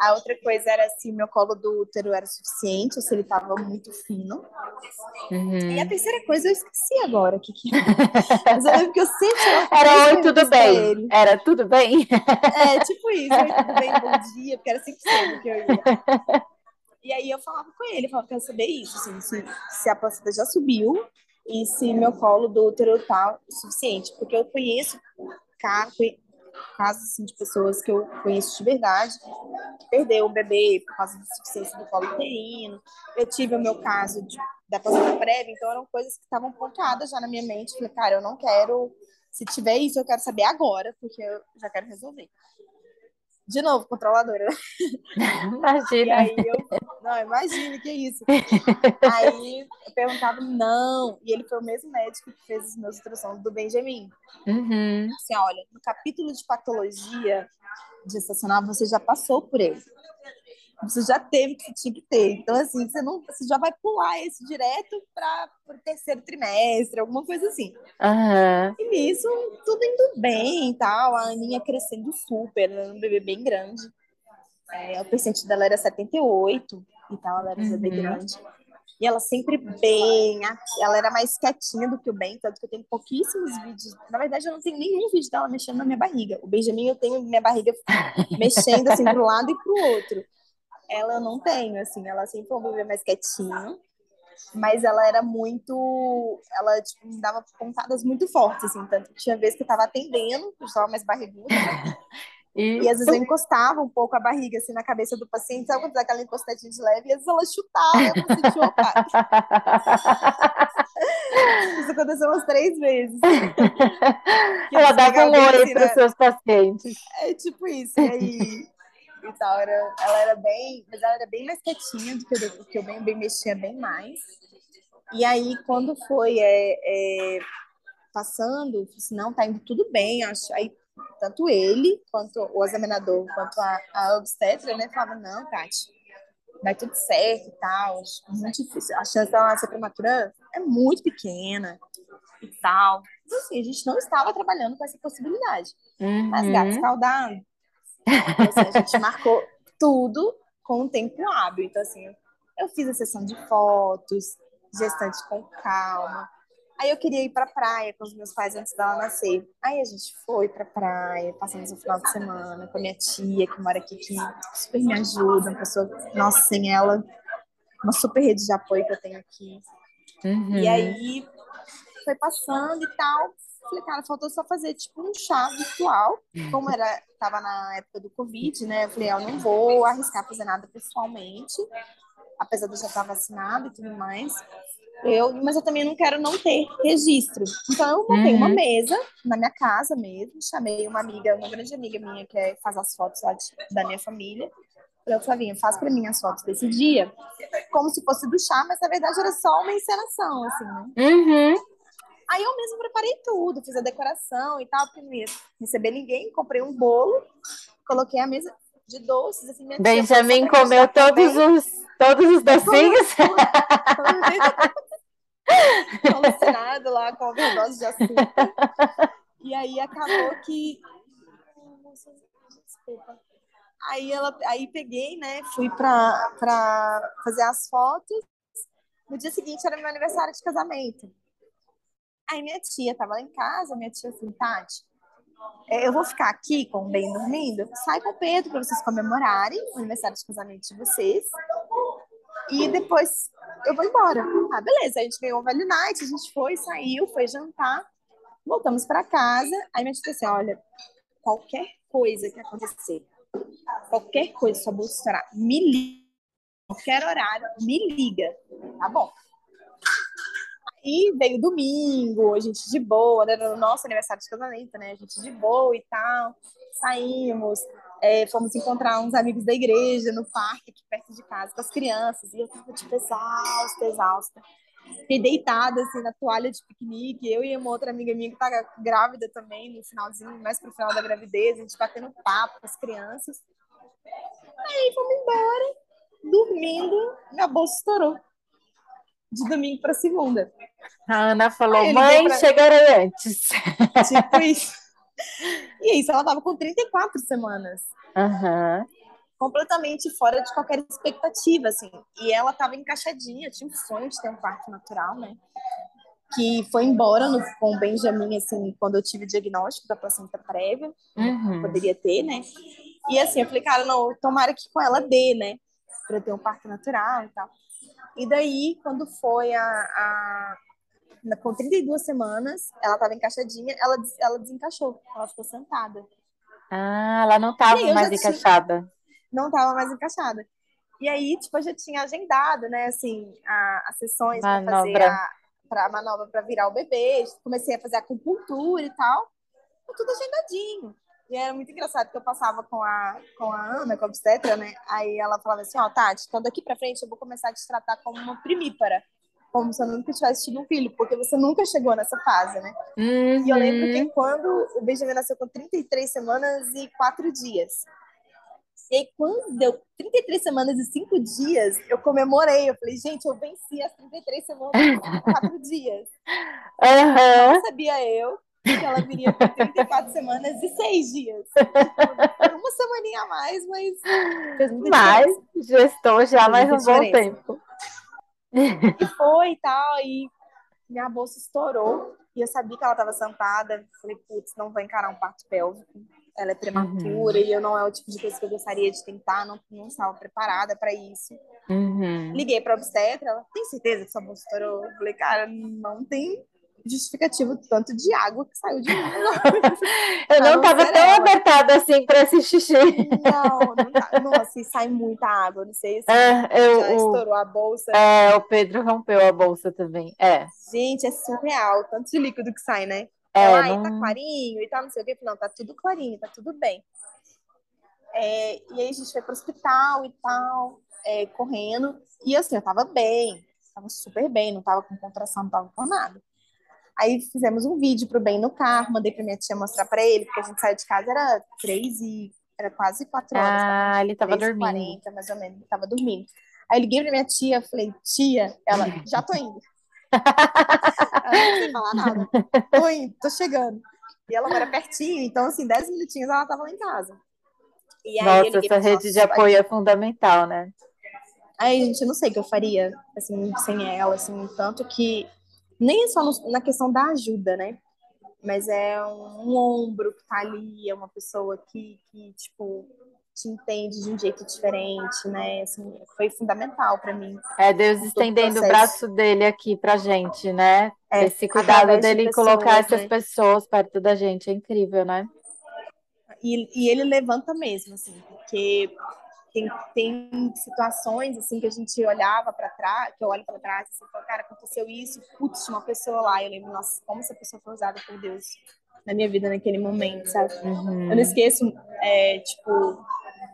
A outra coisa era se meu colo do útero era suficiente, ou se ele estava muito fino. Uhum. E a terceira coisa eu esqueci agora. Que que... Mas eu lembro que eu sempre. Era oi, tudo bem. Era tudo bem? É, tipo isso. Oi, tudo bem, bom dia, porque era sempre cedo que eu ia. E aí eu falava com ele, eu falava, quero saber isso, assim, se, se a placenta já subiu e se meu colo do útero tá suficiente. Porque eu conheço casos assim, de pessoas que eu conheço de verdade que perdeu o bebê por causa da insuficiência do colo uterino. Eu tive o meu caso de, da placenta prévia, então eram coisas que estavam pontuadas já na minha mente. Falei, cara, eu não quero. Se tiver isso, eu quero saber agora, porque eu já quero resolver. De novo, controladora. Imagina. E aí eu, não, imagina, que isso. aí eu perguntava, não. E ele foi o mesmo médico que fez os meus ultrassons do Benjamin. Uhum. Assim, olha, no capítulo de patologia gestacional, você já passou por ele. Você já teve que tinha que ter. Então, assim, você, não, você já vai pular esse direto para o terceiro trimestre, alguma coisa assim. Uhum. E nisso, tudo indo bem e tal. A Aninha crescendo super, ela era um bebê bem grande. É, o percentil dela era 78 e tal, ela era um bebê uhum. grande. E ela sempre bem, ela era mais quietinha do que o Ben, tanto que eu tenho pouquíssimos vídeos. Na verdade, eu não tenho nenhum vídeo dela mexendo na minha barriga. O Benjamin, eu tenho minha barriga mexendo assim pro lado e pro outro ela eu não tenho, assim, ela sempre foi um bebê mais quietinho, mas ela era muito, ela tipo, me dava pontadas muito fortes, assim, tanto que tinha vezes que eu tava atendendo, eu estava mais barriguda, né? E... e... às vezes eu encostava um pouco a barriga assim na cabeça do paciente, sabe quando dá aquela encostadinha de leve, e às vezes ela chutava, eu. Isso aconteceu umas três vezes. ela dava um oi assim, para os né? seus pacientes. É tipo isso, e aí e tal. Era, ela era bem, mas ela era bem mais quietinha do que eu, que eu bem, bem mexia bem mais. E aí, quando foi é, é, passando, assim, não, tá indo tudo bem, acho. Aí, tanto ele, quanto o examinador, quanto a, a obstetra, né, falava, não, Tati, vai tudo certo e tal. Muito difícil. A chance dela ser prematura é muito pequena e tal. Então, assim, a gente não estava trabalhando com essa possibilidade. Uhum. Mas gato escaldado, então, assim, a gente marcou tudo com o tempo hábil. Então, assim, eu fiz a sessão de fotos, gestante com calma. Aí eu queria ir pra praia com os meus pais antes dela nascer. Aí a gente foi pra praia, passamos o final de semana com a minha tia, que mora aqui, que super me ajuda, uma pessoa, nossa, sem ela, uma super rede de apoio que eu tenho aqui. Uhum. E aí foi passando e tal. Falei, cara, faltou só fazer tipo um chá virtual. Como era, tava na época do Covid, né? Eu falei, eu não vou arriscar fazer nada pessoalmente, apesar de eu já estar vacinada e tudo mais. Eu, mas eu também não quero não ter registro. Então eu montei uhum. uma mesa na minha casa mesmo, chamei uma amiga, uma grande amiga minha que é, faz as fotos lá de, da minha família. Falei, Flavinha, faz para mim as fotos desse dia, como se fosse do chá, mas na verdade era só uma encenação, assim, né? Uhum. Aí eu mesmo preparei tudo, fiz a decoração e tal, porque não ia receber ninguém. Comprei um bolo, coloquei a mesa de doces. Assim, minha Benjamin comeu todos os, todos os docinhos. Alucinado lá com overdose de açúcar. E aí acabou que. Desculpa. Aí, ela, aí peguei, né? Fui pra fazer as fotos. No dia seguinte era meu aniversário de casamento. Aí minha tia tava lá em casa, minha tia assim, Tati, é, eu vou ficar aqui com o Ben dormindo, sai com o Pedro para vocês comemorarem o aniversário de casamento de vocês. E depois eu vou embora. Ah, beleza. A gente ganhou o Vale Night, a gente foi, saiu, foi jantar, voltamos para casa. Aí minha tia disse assim: olha, qualquer coisa que acontecer, qualquer coisa, bolsa estourar, me liga. Qualquer horário, me liga. Tá bom. E veio domingo, a gente de boa, era o nosso aniversário de casamento, né? A gente de boa e tal. Saímos, É, fomos encontrar uns amigos da igreja no parque, aqui perto de casa, com as crianças. E eu tava, tipo, exausta, exausta. Fiquei deitada, assim, na toalha de piquenique. Eu e uma outra amiga minha que tá grávida também, no finalzinho, mais pro final da gravidez. A gente batendo papo com as crianças. Aí fomos embora, dormindo, minha bolsa estourou. De domingo para segunda. A Ana falou: mãe, pra... chegarei antes. Tipo isso. E isso, ela tava com 34 semanas. Uhum. Completamente fora de qualquer expectativa, assim. E ela tava encaixadinha, tinha um sonho de ter um parto natural, né? Que foi embora no, com o Benjamin, assim, quando eu tive o diagnóstico da placenta prévia. Uhum. Poderia ter, né? E assim, eu falei, cara, não, tomara que com ela dê, né? Pra ter um parto natural e tal. E daí, quando foi a, a com 32 semanas, ela estava encaixadinha, ela, ela desencaixou, ela ficou sentada. Ah, ela não estava mais encaixada. Tinha, não estava mais encaixada. E aí, tipo, eu já tinha agendado, né, assim, a, as sessões para fazer a, pra manobra para virar o bebê. Comecei a fazer acupuntura e tal. Tudo agendadinho. E era muito engraçado que eu passava com a, com a Ana, com a obstetra, né? Aí ela falava assim, ó, oh, Tati, então daqui pra frente eu vou começar a te tratar como uma primípara. Como se eu nunca tivesse tido um filho, porque você nunca chegou nessa fase, né? Uhum. E eu lembro que uhum. quando o Benjamin nasceu com 33 semanas e 4 dias. E aí, quando deu 33 semanas e 5 dias, eu comemorei. Eu falei, gente, eu venci as 33 semanas e 4 dias. Uhum. Não sabia eu que ela viria com 34 semanas e 6 dias. Foi uma semaninha a mais, mas fez muita Mas gestou já mais um diferença. bom tempo. E foi e tal, e minha bolsa estourou. E eu sabia que ela estava sentada. Falei, putz, não vou encarar um parto pélvico. Ela é prematura uhum. e eu não é o tipo de coisa que eu gostaria de tentar, não, não estava preparada para isso. Uhum. Liguei para a obstetra, ela tem certeza que sua bolsa estourou? Eu falei, cara, não tem justificativo tanto de água que saiu de mim. eu não estava tão apertada assim para esse xixi. Não, não tá. Nossa, e sai muita água, não sei se é, eu, já estourou a bolsa. É, o Pedro rompeu a bolsa também. É. Gente, é surreal, tanto de líquido que sai, né? É, não... tá clarinho e tal, não sei o que. Não, tá tudo clarinho, tá tudo bem. É, e aí a gente foi pro hospital e tal, é, correndo. E assim, eu tava bem, tava super bem, não tava com contração, não tava com nada. Aí fizemos um vídeo pro bem no carro, mandei pra minha tia mostrar pra ele, porque a gente saiu de casa, era três e... Era quase quatro horas. Ah, tá? ele tava dormindo. 40, mais ou menos, ele tava dormindo. Aí eu liguei pra minha tia, falei, tia, ela, já tô indo. ela não falar nada. Tô indo, tô chegando. E ela mora pertinho, então, assim, dez minutinhos ela tava lá em casa. Aí, Nossa, essa rede de apoio é fundamental, né? Aí, gente, eu não sei o que eu faria, assim, sem ela, assim, tanto que nem só no, na questão da ajuda, né? Mas é um, um, ombro que tá ali, é uma pessoa que, que, tipo, te entende de um jeito diferente, né? Assim, foi fundamental para mim. É Deus estendendo o, braço dele aqui pra gente, né? É, Esse cuidado dele de colocar essas né? pessoas perto da gente é incrível, né? E, e ele levanta mesmo, assim, porque tem, tem situações assim que a gente olhava para trás, que eu olho para trás e assim, falo, cara, aconteceu isso, putz, uma pessoa lá, eu lembro, nossa, como essa pessoa foi usada por Deus na minha vida naquele momento, sabe? Uhum. Eu não esqueço, é, tipo,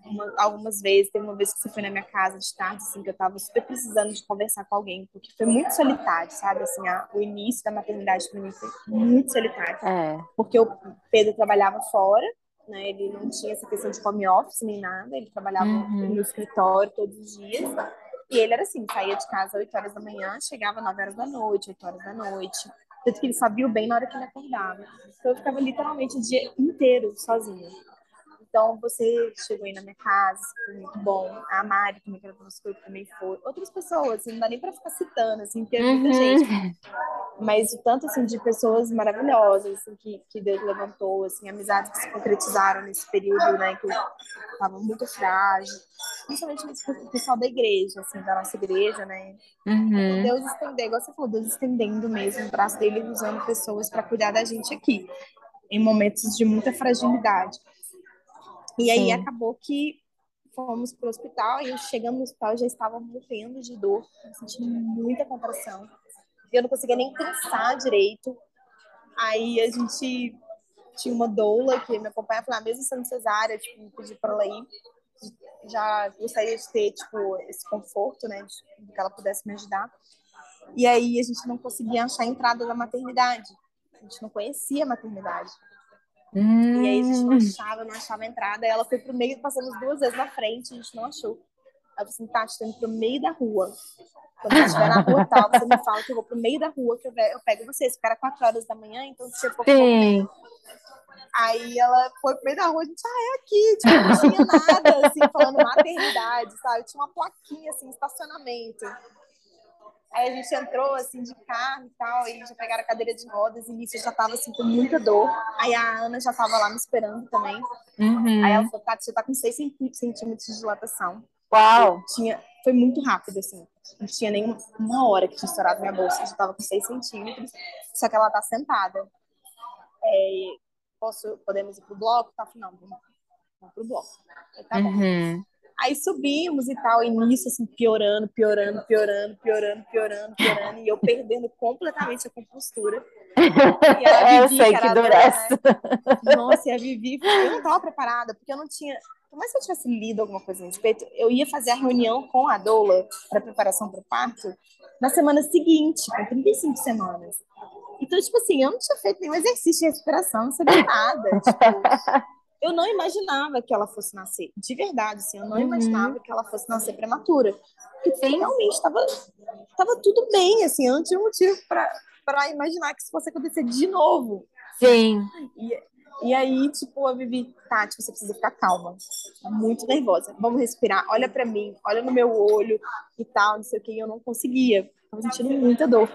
uma, algumas vezes, teve uma vez que você foi na minha casa de tarde, assim, que eu tava super precisando de conversar com alguém, porque foi muito solitário, sabe? Assim, a, o início da maternidade para mim foi muito solitário. É. Porque o Pedro trabalhava fora, né? Ele não tinha essa questão de home office nem nada, ele trabalhava uhum. no escritório todos os dias. E ele era assim, saía de casa às 8 horas da manhã, chegava às 9 horas da noite, 8 horas da noite. Tanto que ele sabia bem na hora que ele acordava. Então eu ficava literalmente o dia inteiro sozinha. Então, você chegou aí na minha casa, foi muito bom. A Mari, também, que era nosso também foi. Outras pessoas, assim, não dá nem pra ficar citando, assim, porque é muita uhum. gente. Mas o tanto, assim, de pessoas maravilhosas, assim, que, que Deus levantou, assim, amizades que se concretizaram nesse período, né, que eu tava muito frágil. Principalmente o pessoal da igreja, assim, da nossa igreja, né. Uhum. Deus estender, igual você falou, Deus estendendo mesmo o braço dele, usando pessoas para cuidar da gente aqui, em momentos de muita fragilidade. E aí Sim. acabou que fomos para o hospital e chegando no hospital já estava morrendo de dor, sentindo muita contração. Eu não conseguia nem pensar direito. Aí a gente tinha uma doula que me acompanha, falei, ah, mesmo sendo cesárea, tipo, pedi para ela ir. Já gostaria de ter, tipo, esse conforto, né, de, de que ela pudesse me ajudar. E aí a gente não conseguia achar a entrada da maternidade. A gente não conhecia a maternidade. Hum. E aí a gente não hum. achava, não achava a entrada. Ela foi pro meio, passamos duas vezes na frente, a gente não achou. Aí eu falei assim, Tati, tô indo pro meio da rua. Quando você estiver na rua tal, você me fala que eu vou pro meio da rua, que eu, pego vocês. Porque era quatro horas da manhã, então você for Sim. Aí ela foi pro meio da rua, a gente, ah, é aqui, tipo, não tinha nada, assim, falando maternidade, sabe? Tinha uma plaquinha, assim, estacionamento. Aí a gente entrou, assim, de carro e tal, e já pegaram a cadeira de rodas, e nisso eu já tava, assim, com muita dor. Aí a Ana já tava lá me esperando também. Uhum. Aí ela falou, Tati, você tá com 6 centímetros de dilatação. Uau! tinha, foi muito rápido, assim. Não tinha nem uma hora que tinha estourado minha bolsa, já tava com 6 centímetros, só que ela tá sentada. É, posso, podemos ir pro bloco? Tá, não, vamos, vamos pro bloco. Aí, tá bom. Uhum. Aí subimos e tal, e nisso, assim, piorando, piorando, piorando, piorando, piorando, piorando, e eu perdendo completamente a compostura. E a Vivi, eu sei que, que dura essa. Né? Nossa, e a Vivi, eu não estava preparada, porque eu não tinha. Por mais que eu tivesse lido alguma coisa a respeito, eu ia fazer a reunião com a doula para preparação para o parto na semana seguinte, com 35 semanas. Então, tipo assim, eu não tinha feito nenhum exercício de respiração, não sabia nada. Tipo, eu não imaginava que ela fosse nascer. De verdade, assim, eu não uhum. imaginava que ela fosse nascer prematura. Porque realmente estava tava tudo bem, assim, eu não tinha motivo para imaginar que isso fosse acontecer de novo. Sim. E, e aí, tipo, a Vivi, Tati, você precisa ficar calma. Tá muito nervosa. Vamos respirar. Olha para mim, olha no meu olho e tal, não sei o que. Eu não conseguia. Tava sentindo muita dor.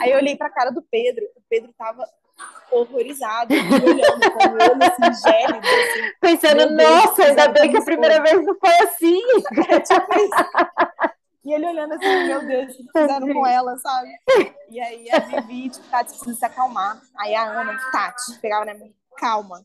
Aí eu olhei pra cara do Pedro. O Pedro tava horrorizado, olhando com o olho assim, gélido. Assim. Pensando, nossa, ainda bem que a primeira vez não foi assim. É, tipo. E ele olhando assim, meu Deus, o que fizeram com ela, sabe? E aí a Vivi, tipo, Tati, precisa se acalmar. Aí a Ana, Tati, pegava na minha calma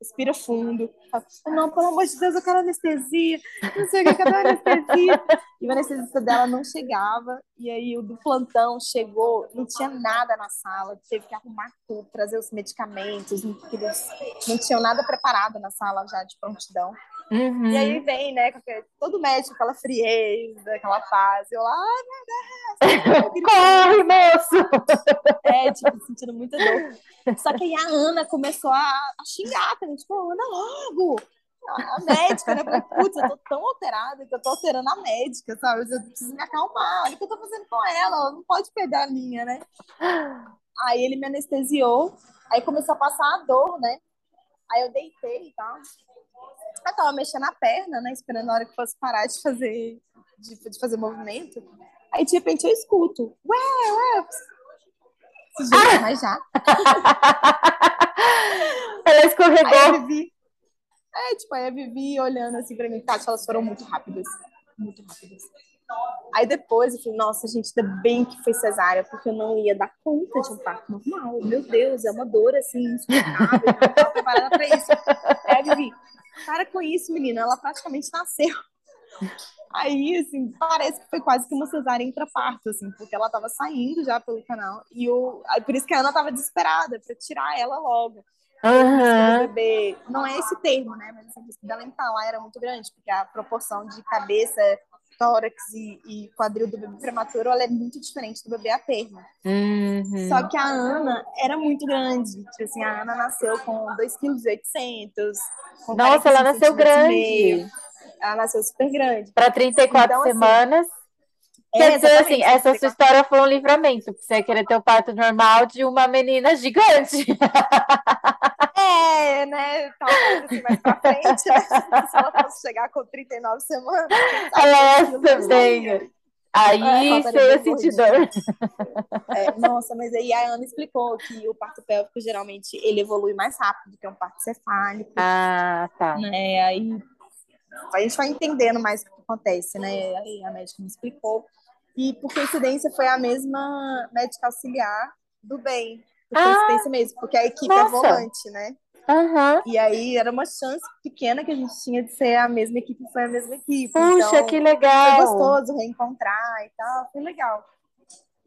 respira fundo. Fala, não, pelo amor de Deus, eu quero anestesia. Não sei o que, eu quero anestesia. E o anestesista dela não chegava. E aí o do plantão chegou, não tinha nada na sala. Teve que arrumar tudo, trazer os medicamentos. Eles não tinham nada preparado na sala já de prontidão. Uhum. E aí vem, né, todo médico, aquela frieza, aquela paz. Eu lá, ai meu Deus! Corre, moço! É, tipo, sentindo muita dor. Só que aí a Ana começou a, a xingar também, tipo, Ana, logo! A médica, né? Falei, putz, eu tô tão alterada que eu tô alterando a médica, sabe? Eu preciso me acalmar. Olha o que eu tô fazendo com ela, ela não pode perder a linha, né? Aí ele me anestesiou, aí começou a passar a dor, né? Aí eu deitei tal. Eu tava mexendo a perna, né? Esperando a hora que fosse parar de fazer, de, de fazer movimento. Aí, de repente, eu escuto. Ué, ué. Ah! mas já. Ela escorregou. Aí a Vivi, é, tipo, aí a Vivi olhando assim pra mim. Tati, elas foram muito rápidas. Muito rápidas. Aí depois eu falei, nossa, gente, ainda bem que foi cesárea, porque eu não ia dar conta de um parto normal. Meu Deus, é uma dor assim, insuportável. Eu não estava preparada pra isso. A Vivi, para com isso, menina. Ela praticamente nasceu. Aí, assim, parece que foi quase que uma cesárea intraparto, assim, porque ela tava saindo já pelo canal. E o... Aí, por isso que a Ana tava desesperada pra tirar ela logo. Uhum. bebê, não é esse termo, né? Mas assim, o dela entalar era muito grande, porque a proporção de cabeça, tórax e, e quadril do bebê prematuro ela é muito diferente do bebê a termo. Uhum. Só que a Ana era muito grande. Tipo assim, a Ana nasceu com 2,8 kg. Nossa, ela nasceu grande. Ela nasceu super grande. Para 34 então, assim, semanas. Assim, Quer dizer, assim, essa sua história foi um livramento, porque você ia querer ter o parto normal de uma menina gigante. É, né? Talvez assim, mais pra frente, né? Se ela fosse chegar com 39 semanas. Ela também. Aí é, você ia sentir dor. É, nossa, mas aí a Ana explicou que o parto pélvico geralmente ele evolui mais rápido que um parto cefálico. Ah, tá. Né? Aí a gente vai entendendo mais o que acontece, né? Aí a médica me explicou. E por coincidência foi a mesma médica auxiliar do bem. Por ah, coincidência mesmo, porque a equipe é nossa. é volante, né? Uhum. E aí era uma chance pequena que a gente tinha de ser a mesma equipe, foi a mesma equipe. Puxa, então, que legal! Foi gostoso reencontrar e tal, foi legal.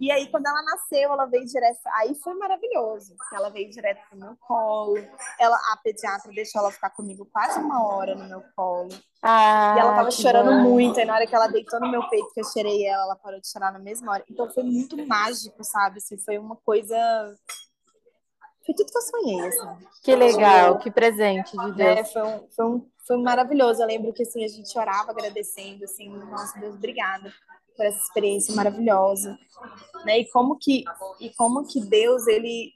E aí, quando ela nasceu, ela veio direto. Aí foi maravilhoso, porque ela veio direto pro meu colo. Ela, a pediatra deixou ela ficar comigo quase uma hora no meu colo. Ah, e ela tava chorando bom. muito. Aí, na hora que ela deitou no meu peito, que eu cheirei ela, ela parou de chorar na mesma hora. Então, foi muito mágico, sabe? Assim, foi uma coisa. Foi tudo que eu sonhei, assim. Que legal, que presente de Deus. É, foi, um, foi, um, foi maravilhoso. Eu lembro que assim, a gente orava agradecendo, assim, nossa, Deus, obrigada por essa experiência maravilhosa. Né? E como que e como que Deus ele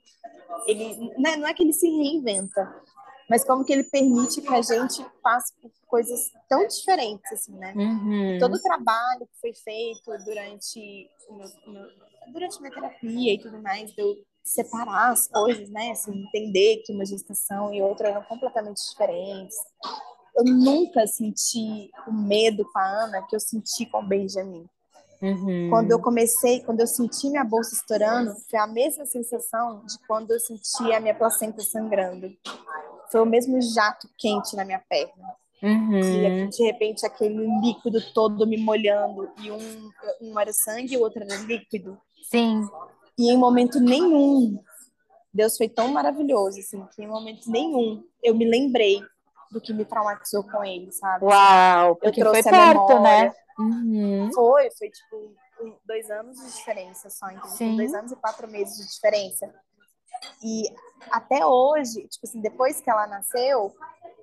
ele né, não é que ele se reinventa, mas como que ele permite que a gente passe por coisas tão diferentes assim, né? Uhum. Todo o trabalho que foi feito durante meu, meu, durante minha terapia e tudo mais, eu separar as coisas, né? Assim, entender que uma gestação e outra eram completamente diferentes. Eu nunca senti o medo com a Ana que eu senti com o Benjamin. Uhum. Quando eu comecei, quando eu senti minha bolsa estourando, foi a mesma sensação de quando eu senti a minha placenta sangrando. Foi o mesmo jato quente na minha perna. Uhum. E de repente aquele líquido todo me molhando e um, um era sangue e o outro era líquido. Sim. E em momento nenhum, Deus foi tão maravilhoso, assim, que em momento nenhum eu me lembrei do que me traumatizou com ele, sabe? Uau, porque eu foi trouxe perto, memória. né? Uhum. Foi, foi tipo dois anos de diferença só, então Sim. dois anos e quatro meses de diferença. E até hoje, tipo assim, depois que ela nasceu,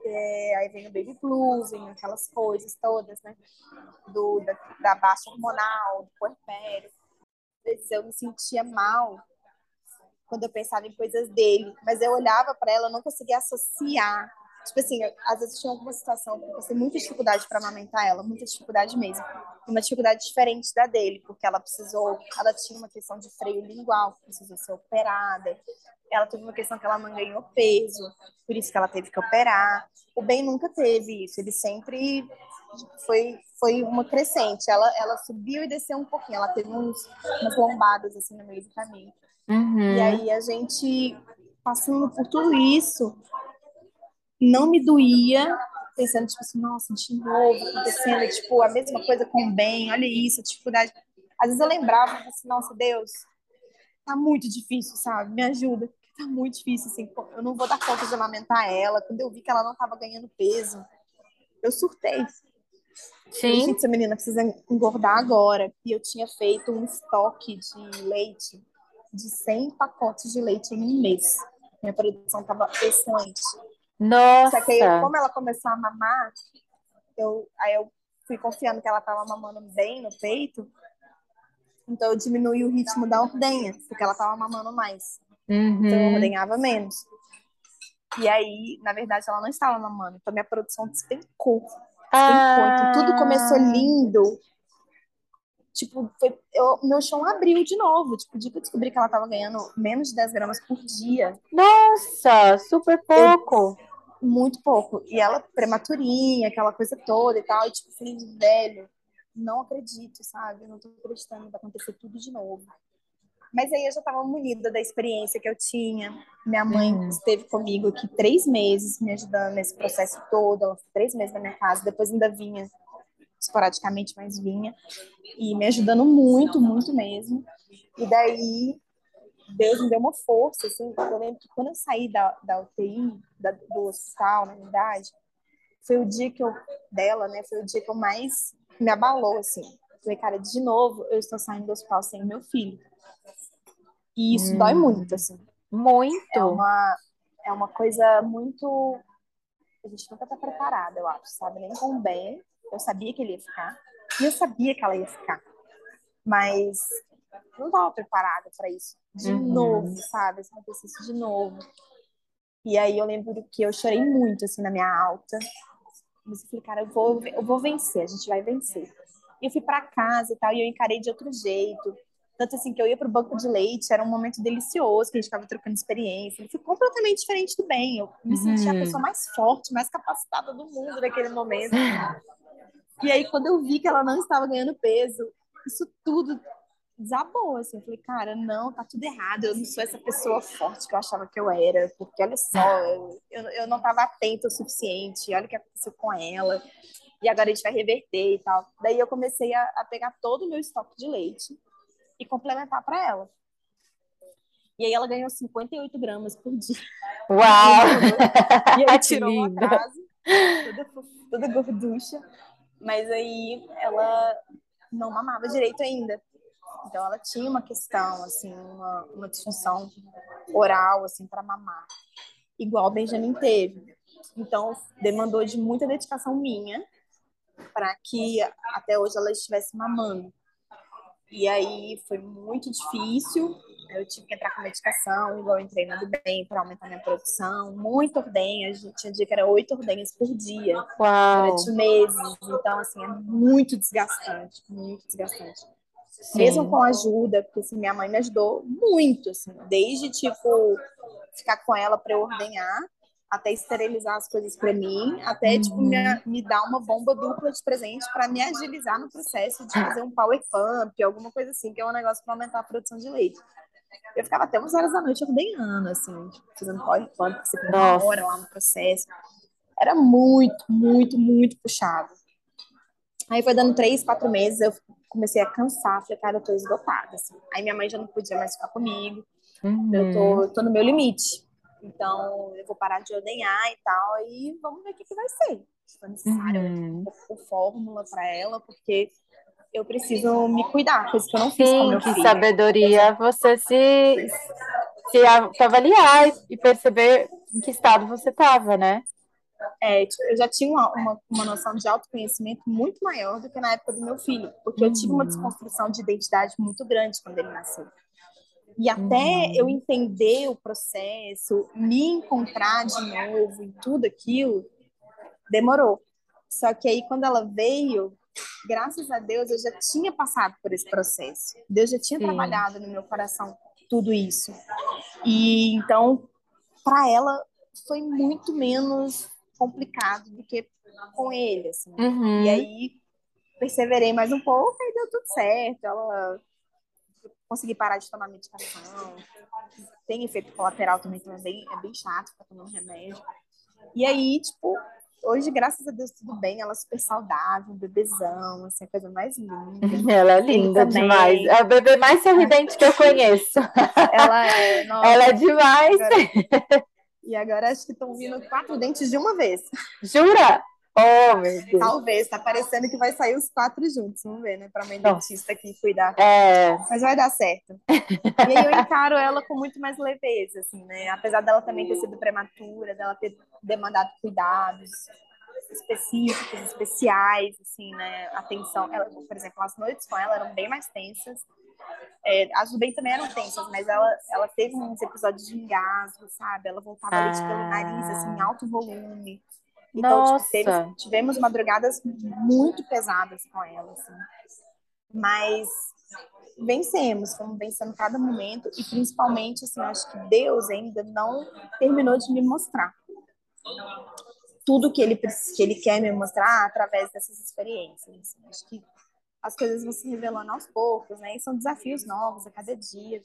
é, aí vem o baby blues, vem aquelas coisas todas, né? Do, da, da baixa hormonal, do puerpério. Vezes eu me sentia mal quando eu pensava em coisas dele, mas eu olhava para ela, eu não conseguia associar. Tipo assim, eu, às vezes tinha alguma situação que eu passei muita dificuldade para amamentar ela, muita dificuldade mesmo. Uma dificuldade diferente da dele, porque ela precisou, ela tinha uma questão de freio lingual, precisou ser operada. Ela teve uma questão que ela não ganhou peso, por isso que ela teve que operar. O Ben nunca teve isso, ele sempre foi foi uma crescente. Ela ela subiu e desceu um pouquinho, ela teve uns, umas lombadas assim no meio do caminho. Uhum. E aí a gente passando por tudo isso, não me doía, pensando tipo assim, nossa, de novo acontecendo, tipo, a mesma coisa com o bem, olha isso, a dificuldade. Às vezes eu lembrava assim, nossa, Deus, tá muito difícil, sabe? Me ajuda. Tá muito difícil, assim, eu não vou dar conta de amamentar ela. Quando eu vi que ela não tava ganhando peso, eu surtei. Eu Sim. gente, essa menina precisa engordar agora. E eu tinha feito um estoque de leite de 100 pacotes de leite em um mês. Minha produção tava excelente. Nossa. Só que aí, eu- como ela começou a mamar, eu, aí eu fui confiando que ela tava mamando bem no peito. Então eu diminui o ritmo da ordenha, porque ela tava mamando mais. Então eu Uhum. ordenhava menos. E aí, na verdade, ela não estava mamando. Então minha produção despencou. Despencou. Então tudo começou Ah. lindo. Tipo, foi, eu, meu chão abriu de novo. Tipo, o dia que eu descobri que ela tava ganhando menos de 10 gramas por dia, Nossa, super pouco. muito pouco. E ela prematurinha, aquela coisa toda e tal. E tipo, filho de velho, não acredito, sabe? Eu não tô acreditando, vai acontecer tudo de novo. Mas aí eu já estava munida da experiência que eu tinha. Minha mãe Uhum. esteve comigo aqui três meses, me ajudando nesse processo todo. Ela ficou três meses na minha casa, depois ainda vinha esporadicamente, mas vinha. E me ajudando muito, muito mesmo. E daí Deus me deu uma força, assim. Eu lembro que quando eu saí da, da UTI, da, do hospital, na verdade, foi o dia que eu, dela, né, foi o dia que eu mais me abalou, assim. Falei, cara, de novo, eu estou saindo do hospital sem meu filho. E isso Hum. dói muito, assim. Muito. É uma, é uma coisa muito. A gente nunca tá preparada, eu acho, sabe? Nem com o bem. Eu sabia que ele ia ficar. E eu sabia que ela ia ficar. Mas não tava preparada para isso. De Uhum. novo, sabe? Se acontecesse de novo. E aí eu lembro que eu chorei muito, assim, na minha alta. Mas eu falei, cara, eu vou, eu vou vencer, a gente vai vencer. E eu fui para casa e tal, e eu encarei de outro jeito. Tanto assim que eu ia pro banco de leite, era um momento delicioso, que a gente estava trocando experiência. Foi completamente diferente do bem. Eu me senti a Uhum. pessoa mais forte, mais capacitada do mundo naquele momento. E aí, quando eu vi que ela não estava ganhando peso, isso tudo desabou, assim. Eu falei, cara, não, tá tudo errado. Eu não sou essa pessoa forte que eu achava que eu era. Porque, olha só, eu, eu, eu não estava atenta o suficiente. Olha o que aconteceu com ela. E agora a gente vai reverter e tal. Daí eu comecei a, a pegar todo o meu estoque de leite e complementar para ela. E aí ela ganhou 58 gramas por dia. Uau! E aí tirou um atraso, toda, toda gorducha. Mas aí ela não mamava direito ainda. Então ela tinha uma questão, assim, uma, uma disfunção oral, assim, para mamar. Igual o Benjamin teve. Então demandou de muita dedicação minha para que até hoje ela estivesse mamando. E aí foi muito difícil. Eu tive que entrar com medicação, igual eu entrei na bem para aumentar minha produção. Muito ordenha, a gente tinha dia que era oito ordenhas por dia Uau. durante meses. Então, assim, é muito desgastante, muito desgastante. Sim. Mesmo com ajuda, porque assim, minha mãe me ajudou muito, assim, desde tipo ficar com ela para eu ordenhar até esterilizar as coisas para mim, até uhum. tipo me, me dar uma bomba dupla de presente para me agilizar no processo de fazer um power pump, alguma coisa assim, que é um negócio para aumentar a produção de leite. Eu ficava até umas horas da noite ordenhando, assim, tipo, fazendo power pump, você hora lá no processo. Era muito, muito, muito puxado. Aí foi dando três, quatro meses, eu comecei a cansar, falei, cara, eu tô esgotada, assim. Aí minha mãe já não podia mais ficar comigo, uhum. eu tô, tô no meu limite. Então, eu vou parar de ordenhar e tal, e vamos ver o que, que vai ser. Se for necessário, uhum. eu fórmula para ela, porque eu preciso me cuidar, coisa que eu não fiz Sim, com meu que sabedoria você se, se avaliar e perceber em que estado você estava, né? É, tipo, eu já tinha uma, uma, uma, noção de autoconhecimento muito maior do que na época do meu filho, porque eu tive uma uhum. desconstrução de identidade muito grande quando ele nasceu. E até uhum. eu entender o processo, me encontrar de novo em tudo aquilo, demorou. Só que aí, quando ela veio, graças a Deus, eu já tinha passado por esse processo. Deus já tinha Sim. trabalhado no meu coração tudo isso. E então, para ela, foi muito menos complicado do que com ele. Assim. Uhum. E aí, perseverei mais um pouco e deu tudo certo. Ela consegui parar de tomar medicação. Tem efeito colateral também, então é bem, é bem chato ficar tomando remédio. E aí, tipo, hoje, graças a Deus, tudo bem. Ela é super saudável, um bebezão, assim, a coisa mais linda. Ela é linda demais. É o bebê mais sorridente que eu conheço. Ela é, nossa, Ela é demais. Agora, e agora acho que estão vindo quatro dentes de uma vez. Jura? Oh, meu Deus. Talvez, tá parecendo que vai sair os quatro juntos, vamos ver, né? Pra mãe dentista aqui cuidar. É. Mas vai dar certo. e aí eu encaro ela com muito mais leveza, assim, né? Apesar dela também ter sido prematura, dela ter demandado cuidados específicos, especiais, assim, né? Atenção. Ela, por exemplo, as noites com ela eram bem mais tensas. É, as do bem também eram tensas, mas ela, ela teve uns episódios de engasgo, sabe? Ela voltava ah. leite pelo nariz, assim, em alto volume. Então, tipo, teve, tivemos madrugadas muito pesadas com ela, assim. Mas vencemos, fomos vencendo cada momento e principalmente, assim, acho que Deus ainda não terminou de me mostrar tudo que ele, que ele quer me mostrar através dessas experiências. Assim. Acho que as coisas vão se revelando aos poucos, né? E são desafios novos a cada dia.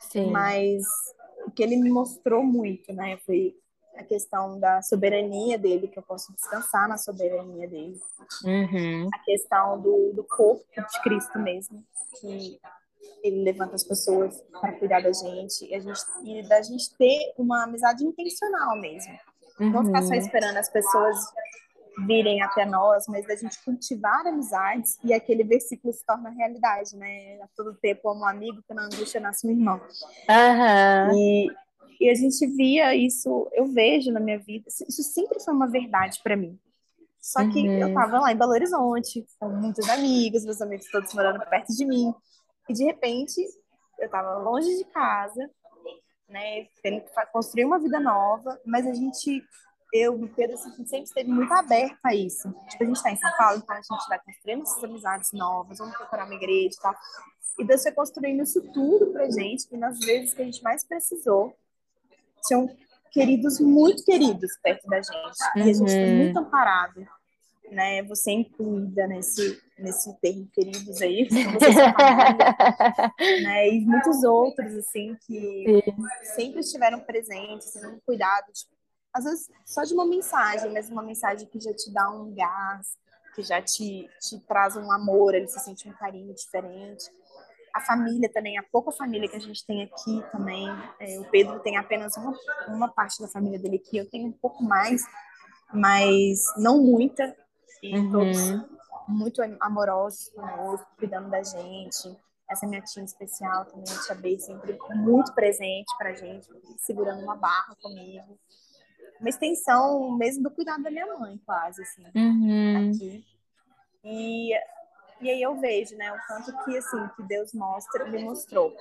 Sim. Mas o que ele me mostrou muito, né? Foi a questão da soberania dele, que eu posso descansar na soberania dele. Uhum. A questão do, do corpo de Cristo mesmo, que ele levanta as pessoas para cuidar da gente e, a gente, e da gente ter uma amizade intencional mesmo. Uhum. Não ficar só uhum. esperando as pessoas virem até nós, mas da gente cultivar amizades e aquele versículo se torna realidade, né? A todo tempo amo um amigo que na angústia nasce um irmão. Uhum. E e a gente via isso, eu vejo na minha vida, isso sempre foi uma verdade para mim. Só que uhum. eu tava lá em Belo Horizonte, com muitos amigos, meus amigos todos morando perto de mim. E de repente, eu tava longe de casa, né, tendo que construir uma vida nova, mas a gente, eu e o Pedro, assim, a gente sempre esteve muito aberto a isso. Tipo, a gente tá em São Paulo, então a gente vai construindo essas amizades novas, vamos procurar uma igreja e tal. E Deus foi construindo isso tudo pra gente, e nas vezes que a gente mais precisou, tinham queridos muito queridos perto da gente. Uhum. E a gente foi uhum. muito amparado, né? Você incluída nesse, nesse termo queridos aí, família, né? E muitos outros, assim, que Sim. sempre estiveram presentes, sendo cuidados. Às vezes, só de uma mensagem, mas uma mensagem que já te dá um gás, que já te, te traz um amor, ele se sente um carinho diferente a família também, a pouca família que a gente tem aqui também. É, o Pedro tem apenas uma, uma parte da família dele aqui, eu tenho um pouco mais, mas não muita. E uhum. todos muito amorosos conosco, cuidando da gente. Essa minha tia especial também, a tia B, sempre muito presente pra gente, segurando uma barra comigo. Uma extensão mesmo do cuidado da minha mãe, quase, assim, uhum. aqui. E, e aí eu vejo, né, o tanto que, assim, que Deus mostra, me mostrou.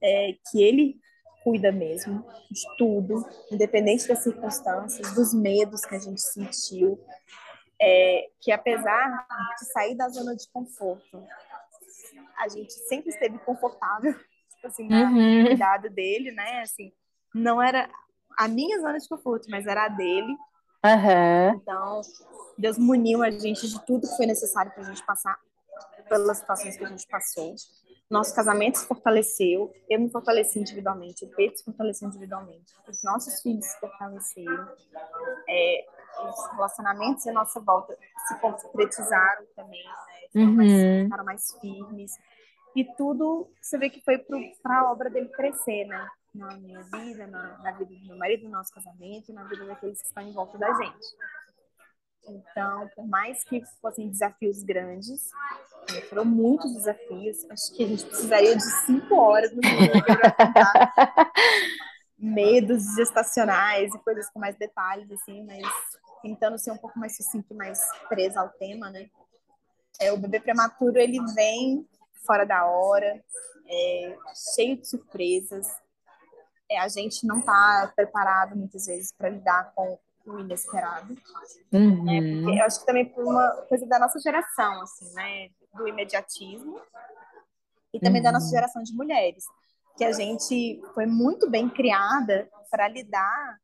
É, que Ele cuida mesmo de tudo, independente das circunstâncias, dos medos que a gente sentiu, é, que apesar de sair da zona de conforto, a gente sempre esteve confortável, tipo assim, uhum. cuidado dele, né? Assim, não era a minha zona de conforto, mas era a dele. Uhum. Então, Deus muniu a gente de tudo que foi necessário para a gente passar pelas situações que a gente passou. Nosso casamento se fortaleceu, eu me fortaleci individualmente, o Pedro se fortaleceu individualmente, os nossos filhos se fortaleceram. É, os relacionamentos à nossa volta se concretizaram também, né? Uhum. Mais, ficaram mais firmes. E tudo, você vê que foi para a obra dele crescer, né? Na minha vida, na, na, vida do meu marido, no nosso casamento, na vida daqueles que estão em volta da gente. Então, por mais que fossem desafios grandes, foram muitos desafios, acho que a gente precisaria de cinco horas no mínimo para contar medos gestacionais e coisas com mais detalhes, assim, mas tentando ser um pouco mais sucinto, mais presa ao tema, né? É, o bebê prematuro, ele vem fora da hora, é, cheio de surpresas. É, a gente não está preparado, muitas vezes, para lidar com o inesperado. Uhum. Né? Porque eu acho que também por uma coisa da nossa geração, assim, né? Do imediatismo. E também uhum. da nossa uhum. geração de mulheres. Que a gente foi muito bem criada para lidar,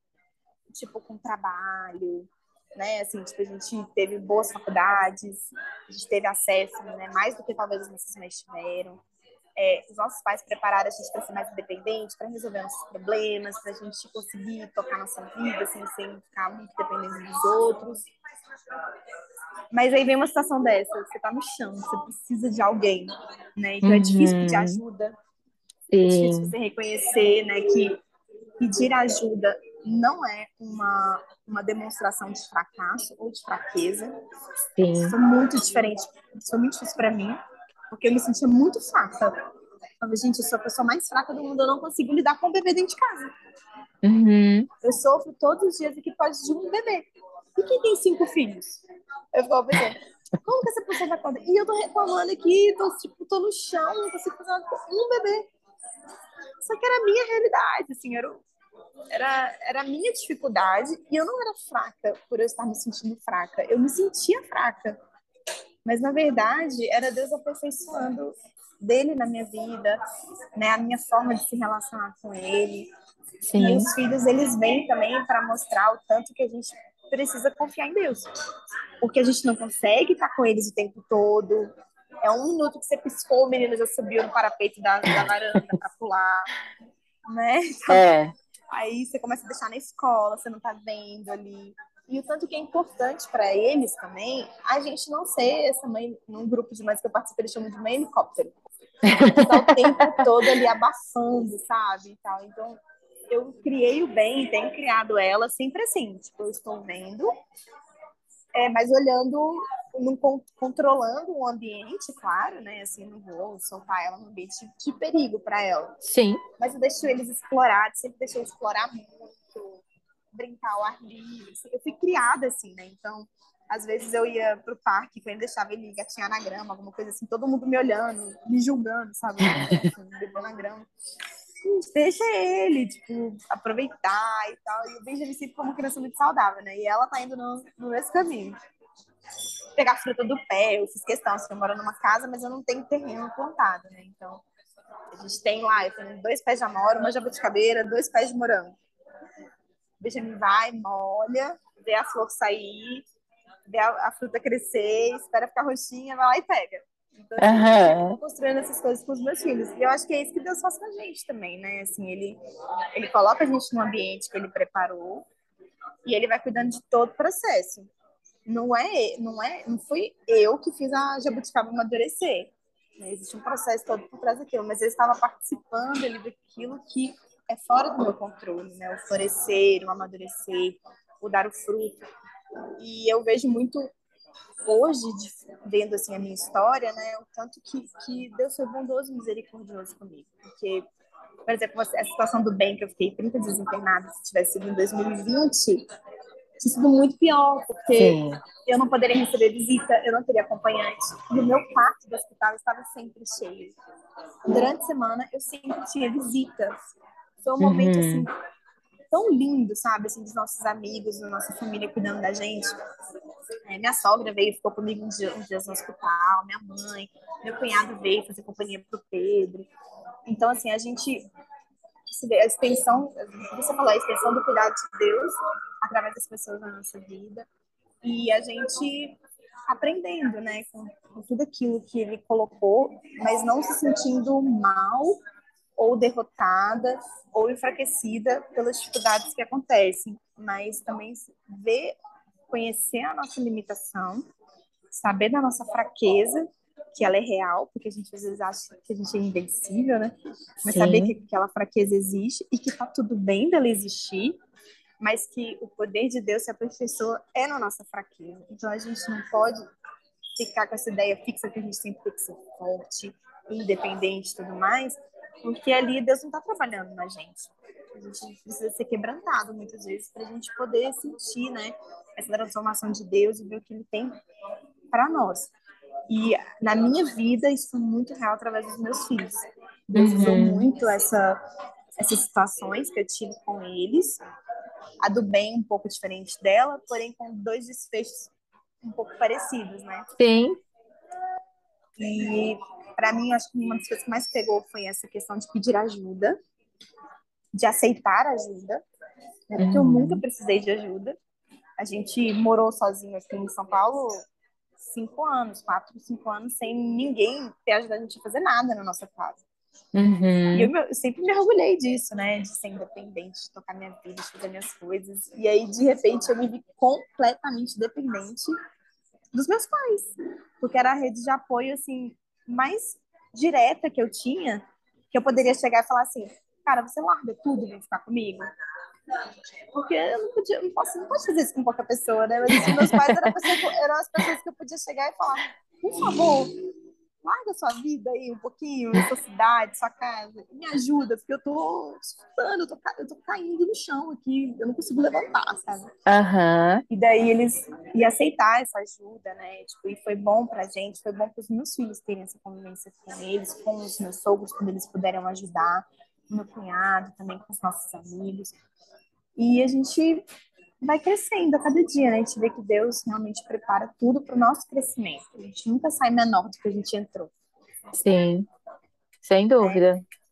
tipo, com trabalho, né? Assim, tipo, a gente teve boas faculdades, a gente teve acesso, né? Mais do que talvez os nossos mães tiveram. É, os nossos pais prepararam a gente para ser mais independente, para resolver nossos problemas, para a gente conseguir tocar nossa vida assim, sem ficar muito dependendo dos outros. Mas aí vem uma situação dessa, você tá no chão, você precisa de alguém, né? Então uhum. é difícil pedir ajuda, Sim. é difícil você reconhecer, né, que pedir ajuda não é uma, uma demonstração de fracasso ou de fraqueza. Sim. Isso é muito diferente. Isso foi muito difícil para mim, porque eu me sentia muito fraca. Eu falei, gente, eu sou a pessoa mais fraca do mundo, eu não consigo lidar com um bebê dentro de casa. Uhum. Eu sofro todos os dias aqui por causa de um bebê. E quem tem cinco filhos? Eu ficava pensando, como que essa pessoa vai conta? E eu tô reclamando aqui, tô, tipo, tô no chão, não consigo fazer nada com um bebê. Só que era a minha realidade, assim, era era, era a minha dificuldade e eu não era fraca por eu estar me sentindo fraca. Eu me sentia fraca. Mas, na verdade, era Deus aperfeiçoando dele na minha vida, né? A minha forma de se relacionar com ele. Sim. E os filhos, eles vêm também para mostrar o tanto que a gente precisa confiar em Deus. Porque a gente não consegue estar com eles o tempo todo. É um minuto que você piscou, o menino já subiu no parapeito da, da varanda para pular, né? Então, é. Aí você começa a deixar na escola, você não tá vendo ali. E o tanto que é importante para eles também, a gente não ser essa mãe, num grupo de mães que eu participo, eles chamam de mãe helicóptero. Tá o tempo todo ali abafando, sabe? E tal. Então, eu criei o bem, tenho criado ela sempre assim. Tipo, eu estou vendo, é, mas olhando, não, controlando o ambiente, claro, né? Assim, não vou soltar ela no ambiente de, perigo para ela. Sim. Mas eu deixo eles explorar, sempre deixei explorar muito, brincar ao ar livre. Assim, eu fui criada assim, né? Então, às vezes eu ia pro parque, quando deixava ele gatinhar na grama, alguma coisa assim, todo mundo me olhando, me julgando, sabe? Assim, na grama deixa ele, tipo, aproveitar e tal. E o Benjamin sempre foi uma criança muito saudável, né? E ela tá indo no, no mesmo caminho. Pegar fruta do pé, eu fiz questão, assim, eu moro numa casa, mas eu não tenho terreno plantado, né? Então, a gente tem lá, eu tenho dois pés de amora, uma jabuticabeira, dois pés de morango. O Benjamin vai, molha, vê a flor sair, vê a, a fruta crescer, espera ficar roxinha, vai lá e pega. Então, assim, uhum. eu construindo essas coisas com os meus filhos. E eu acho que é isso que Deus faz com a gente também, né? Assim, ele, ele coloca a gente num ambiente que ele preparou e ele vai cuidando de todo o processo. Não é, não é, não fui eu que fiz a jabuticaba amadurecer. Né? Existe um processo todo por trás daquilo, mas eu estava participando ali daquilo que é fora do meu controle, né? O florescer, o amadurecer, o dar o fruto. E eu vejo muito hoje, vendo assim a minha história, né, o tanto que, que Deus foi bondoso e misericordioso comigo. Porque, por exemplo, a situação do bem, que eu fiquei 30 dias internada, se tivesse sido em 2020, tinha sido muito pior, porque Sim. eu não poderia receber visita, eu não teria acompanhante. E o meu quarto do hospital estava sempre cheio. Durante a semana, eu sempre tinha visitas. Foi um momento, uhum. assim, tão lindo, sabe? Assim, dos nossos amigos, da nossa família cuidando da gente. É, minha sogra veio, ficou comigo uns dias, uns dias no hospital, minha mãe, meu cunhado veio fazer companhia pro Pedro. Então, assim, a gente a extensão, você falou, a extensão do cuidado de Deus através das pessoas na nossa vida e a gente aprendendo, né, com, com tudo aquilo que ele colocou, mas não se sentindo mal ou derrotada ou enfraquecida pelas dificuldades que acontecem, mas também ver, conhecer a nossa limitação, saber da nossa fraqueza, que ela é real, porque a gente às vezes acha que a gente é invencível, né? Mas Sim. saber que aquela fraqueza existe e que tá tudo bem dela existir, mas que o poder de Deus se aperfeiçoa é na nossa fraqueza. Então a gente não pode ficar com essa ideia fixa que a gente sempre tem que ser forte, independente e tudo mais, porque ali Deus não está trabalhando na gente. A gente precisa ser quebrantado muitas vezes para a gente poder sentir, né, essa transformação de Deus e ver o que Ele tem para nós. E na minha vida isso foi muito real através dos meus filhos. Deus uhum. usou muito essa, essas situações que eu tive com eles. A do bem um pouco diferente dela, porém com dois desfechos um pouco parecidos, né? Sim. E para mim, acho que uma das coisas que mais pegou foi essa questão de pedir ajuda, de aceitar ajuda, né? porque uhum. eu nunca precisei de ajuda. A gente morou sozinho aqui em São Paulo cinco anos, quatro, cinco anos, sem ninguém ter ajudado a gente a fazer nada na nossa casa. Uhum. E eu, eu, sempre me orgulhei disso, né? De ser independente, de tocar minha vida, de fazer minhas coisas. E aí, de repente, eu me vi completamente dependente dos meus pais. Porque era a rede de apoio, assim, mais direta que eu tinha, que eu poderia chegar e falar assim, cara, você larga tudo e vem ficar comigo? Porque eu não podia, não posso, não posso fazer isso com qualquer pessoa, né? Mas meus pais eram, pessoa, eram as pessoas que eu podia chegar e falar, por favor, larga sua vida aí um pouquinho, sua cidade, sua casa, me ajuda, porque eu tô sufocando, eu tô, eu tô caindo no chão aqui, eu não consigo levantar, sabe? Uhum. E daí eles iam aceitar essa ajuda, né? Tipo, e foi bom pra gente, foi bom para os meus filhos terem essa convivência com eles, com os meus sogros, quando eles puderam ajudar, meu cunhado, também com os nossos amigos. E a gente vai crescendo a cada dia, né? A gente vê que Deus realmente prepara tudo para o nosso crescimento. A gente nunca sai menor do que a gente entrou. Sim, sem dúvida. É.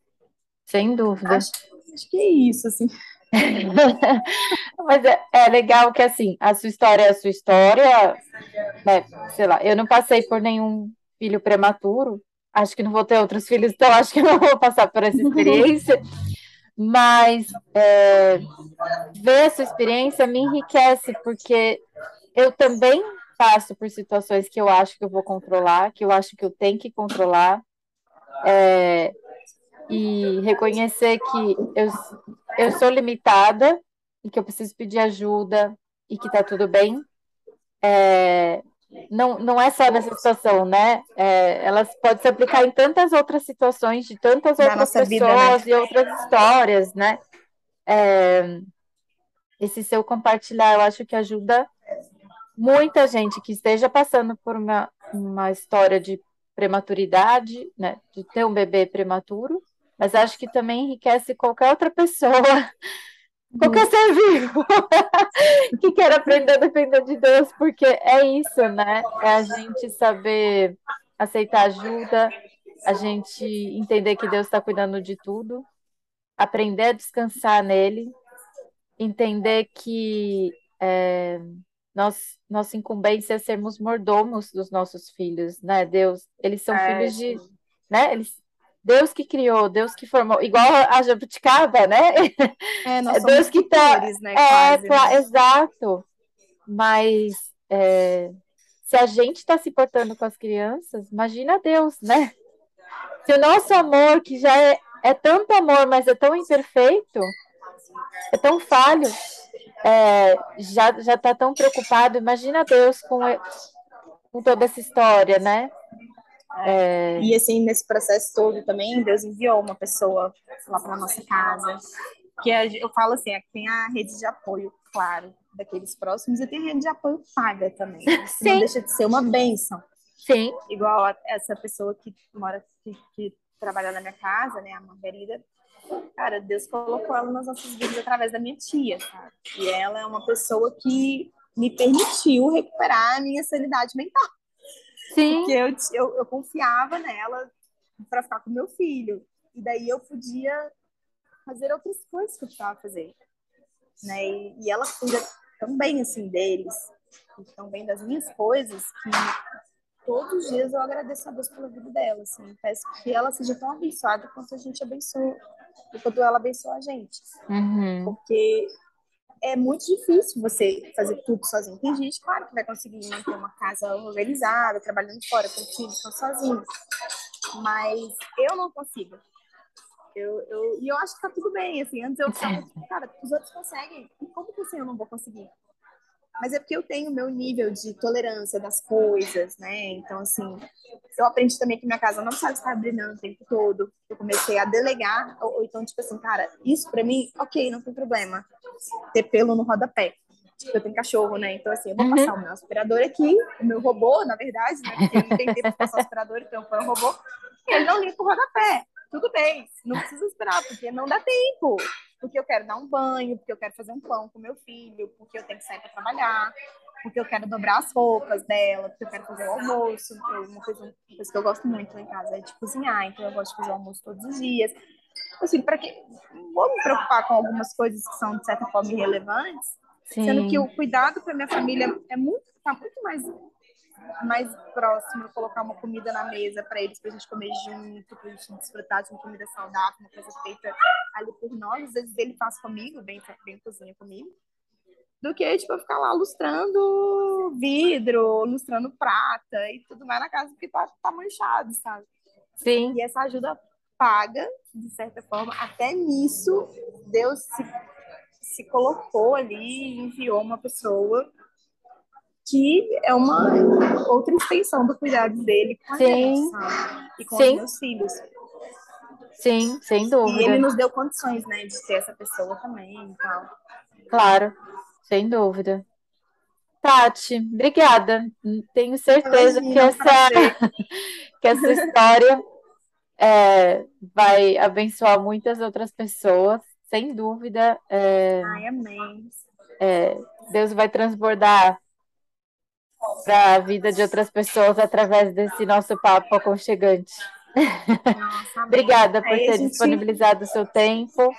Sem dúvida. Acho, acho, que é isso, assim. Mas é, é, legal que, assim, a sua história é a sua história, né? Sei lá, eu não passei por nenhum filho prematuro, acho que não vou ter outros filhos, então acho que não vou passar por essa experiência. Mas é, ver essa experiência me enriquece, porque eu também passo por situações que eu acho que eu vou controlar, que eu acho que eu tenho que controlar, é, e reconhecer que eu, eu sou limitada e que eu preciso pedir ajuda e que tá tudo bem. É, não, não é só nessa situação, né? É, elas podem se aplicar em tantas outras situações, de tantas outras pessoas vida, né? e outras histórias, né? É, esse seu compartilhar, eu acho que ajuda muita gente que esteja passando por uma, uma história de prematuridade, né? De ter um bebê prematuro, mas acho que também enriquece qualquer outra pessoa qualquer ser vivo que quer aprender a depender de Deus, porque é isso, né? É a gente saber aceitar ajuda, a gente entender que Deus está cuidando de tudo, aprender a descansar nele, entender que é, nós, nossa incumbência é sermos mordomos dos nossos filhos, né? Deus, eles são é, filhos de, né? Eles Deus que criou, Deus que formou, igual a jabuticaba, né? É, nós é Deus que tá, né? É, quase, né? exato. Mas é, se a gente está se portando com as crianças, imagina Deus, né? Se o nosso amor, que já é, é tanto amor, mas é tão imperfeito, é tão falho, é, já já está tão preocupado. Imagina Deus com, com toda essa história, né? É... E assim, nesse processo todo também, Deus enviou uma pessoa lá para nossa casa. Que eu falo assim, aqui tem a rede de apoio, claro, daqueles próximos, e tem a rede de apoio paga também. Sim. Não deixa de ser uma bênção. Sim. Igual essa pessoa que mora, que, que trabalha na minha casa, né, a Margarida, cara, Deus colocou ela nas nossas vidas através da minha tia, sabe? E ela é uma pessoa que me permitiu recuperar a minha sanidade mental. Sim. Porque eu, eu, eu confiava nela para ficar com meu filho. E daí eu podia fazer outras coisas que eu precisava fazer. Né? E, e ela cuida também, assim, deles. E também das minhas coisas que todos os dias eu agradeço a Deus pela vida dela, assim. Peço que ela seja tão abençoada quanto a gente abençoa, quanto ela abençoa a gente. Uhum. Porque é muito difícil você fazer tudo sozinho. Tem gente, claro, que vai conseguir manter uma casa organizada, trabalhando fora, com filhos, estão sozinhos. Mas eu não consigo. Eu, eu, e eu acho que tá tudo bem, assim. Antes eu ficava, cara, os outros conseguem. Como que assim eu não vou conseguir? Mas é porque eu tenho o meu nível de tolerância das coisas, né? Então, assim, eu aprendi também que minha casa não precisa estar brilhando o tempo todo. Eu comecei a delegar, ou, ou então, tipo assim, cara, isso pra mim, ok, não tem problema ter pelo no rodapé. Tipo, eu tenho cachorro, né? Então, assim, eu vou uhum. passar o meu aspirador aqui, o meu robô, na verdade, né? Porque tempo para passar o aspirador, então foi um robô. E ele não limpa o rodapé. Tudo bem, não precisa esperar, porque não dá tempo. Porque eu quero dar um banho, porque eu quero fazer um pão com meu filho, porque eu tenho que sair para trabalhar, porque eu quero dobrar as roupas dela, porque eu quero fazer o almoço. Uma coisa, uma coisa que eu gosto muito lá em casa é de cozinhar, então eu gosto de fazer o almoço todos os dias assim, para que vou me preocupar com algumas coisas que são de certa forma irrelevantes, Sim. sendo que o cuidado para minha família é muito tá muito mais mais próximo, colocar uma comida na mesa para eles, para a gente comer junto, para a gente desfrutar de uma comida saudável, uma coisa feita ali por nós. Às vezes ele faz comigo, bem, bem cozinha comigo, do que tipo, eu ficar lá lustrando vidro, lustrando prata e tudo mais na casa, porque tá, tá manchado, sabe? Sim. E essa ajuda paga, de certa forma, até nisso Deus se, se colocou ali, enviou uma pessoa que é uma outra extensão do cuidado dele com Sim. a gente, e com Sim. os meus filhos. Sim, sem dúvida. E ele nos deu condições, né, de ter essa pessoa também e tal. Claro, sem dúvida. Tati, obrigada. Tenho certeza Imagina, que essa, que essa história é, vai abençoar muitas outras pessoas, sem dúvida. É, Ai, amém. É, Deus vai transbordar para a vida de outras pessoas através desse nosso papo aconchegante. Nossa, Obrigada por ter gente... disponibilizado o seu tempo.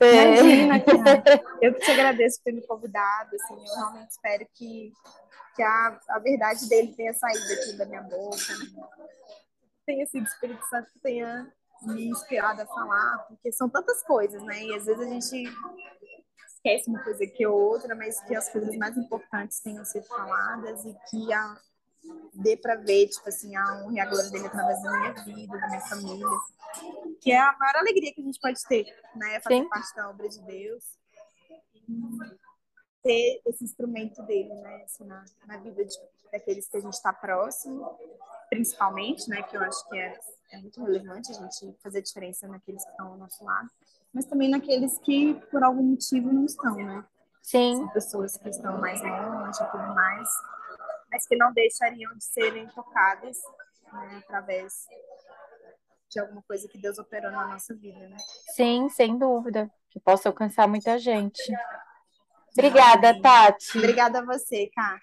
Imagina, cara. Eu que te agradeço por me convidado. Assim, eu realmente espero que, que a, a verdade dele tenha saído aqui da minha boca. Tenha sido o Espírito Santo que tenha me inspirado a falar, porque são tantas coisas, né? E às vezes a gente esquece uma coisa ou outra, mas que as coisas mais importantes tenham sido faladas e que a, dê para ver, tipo assim, a honra e a glória dele através da minha vida, da minha família, que é a maior alegria que a gente pode ter, né? Fazer Sim. parte da obra de Deus. Ter esse instrumento dele, né? Assim, na, na vida de, daqueles que a gente está próximo principalmente, né, que eu acho que é, é muito relevante a gente fazer diferença naqueles que estão ao nosso lado, mas também naqueles que por algum motivo não estão, né? Sim. São pessoas que estão mais longe e tudo mais, mas que não deixariam de serem tocadas né, através de alguma coisa que Deus operou na nossa vida, né? Sim, sem dúvida, que possa alcançar muita gente. Obrigada, Tati. Obrigada a você, Cá.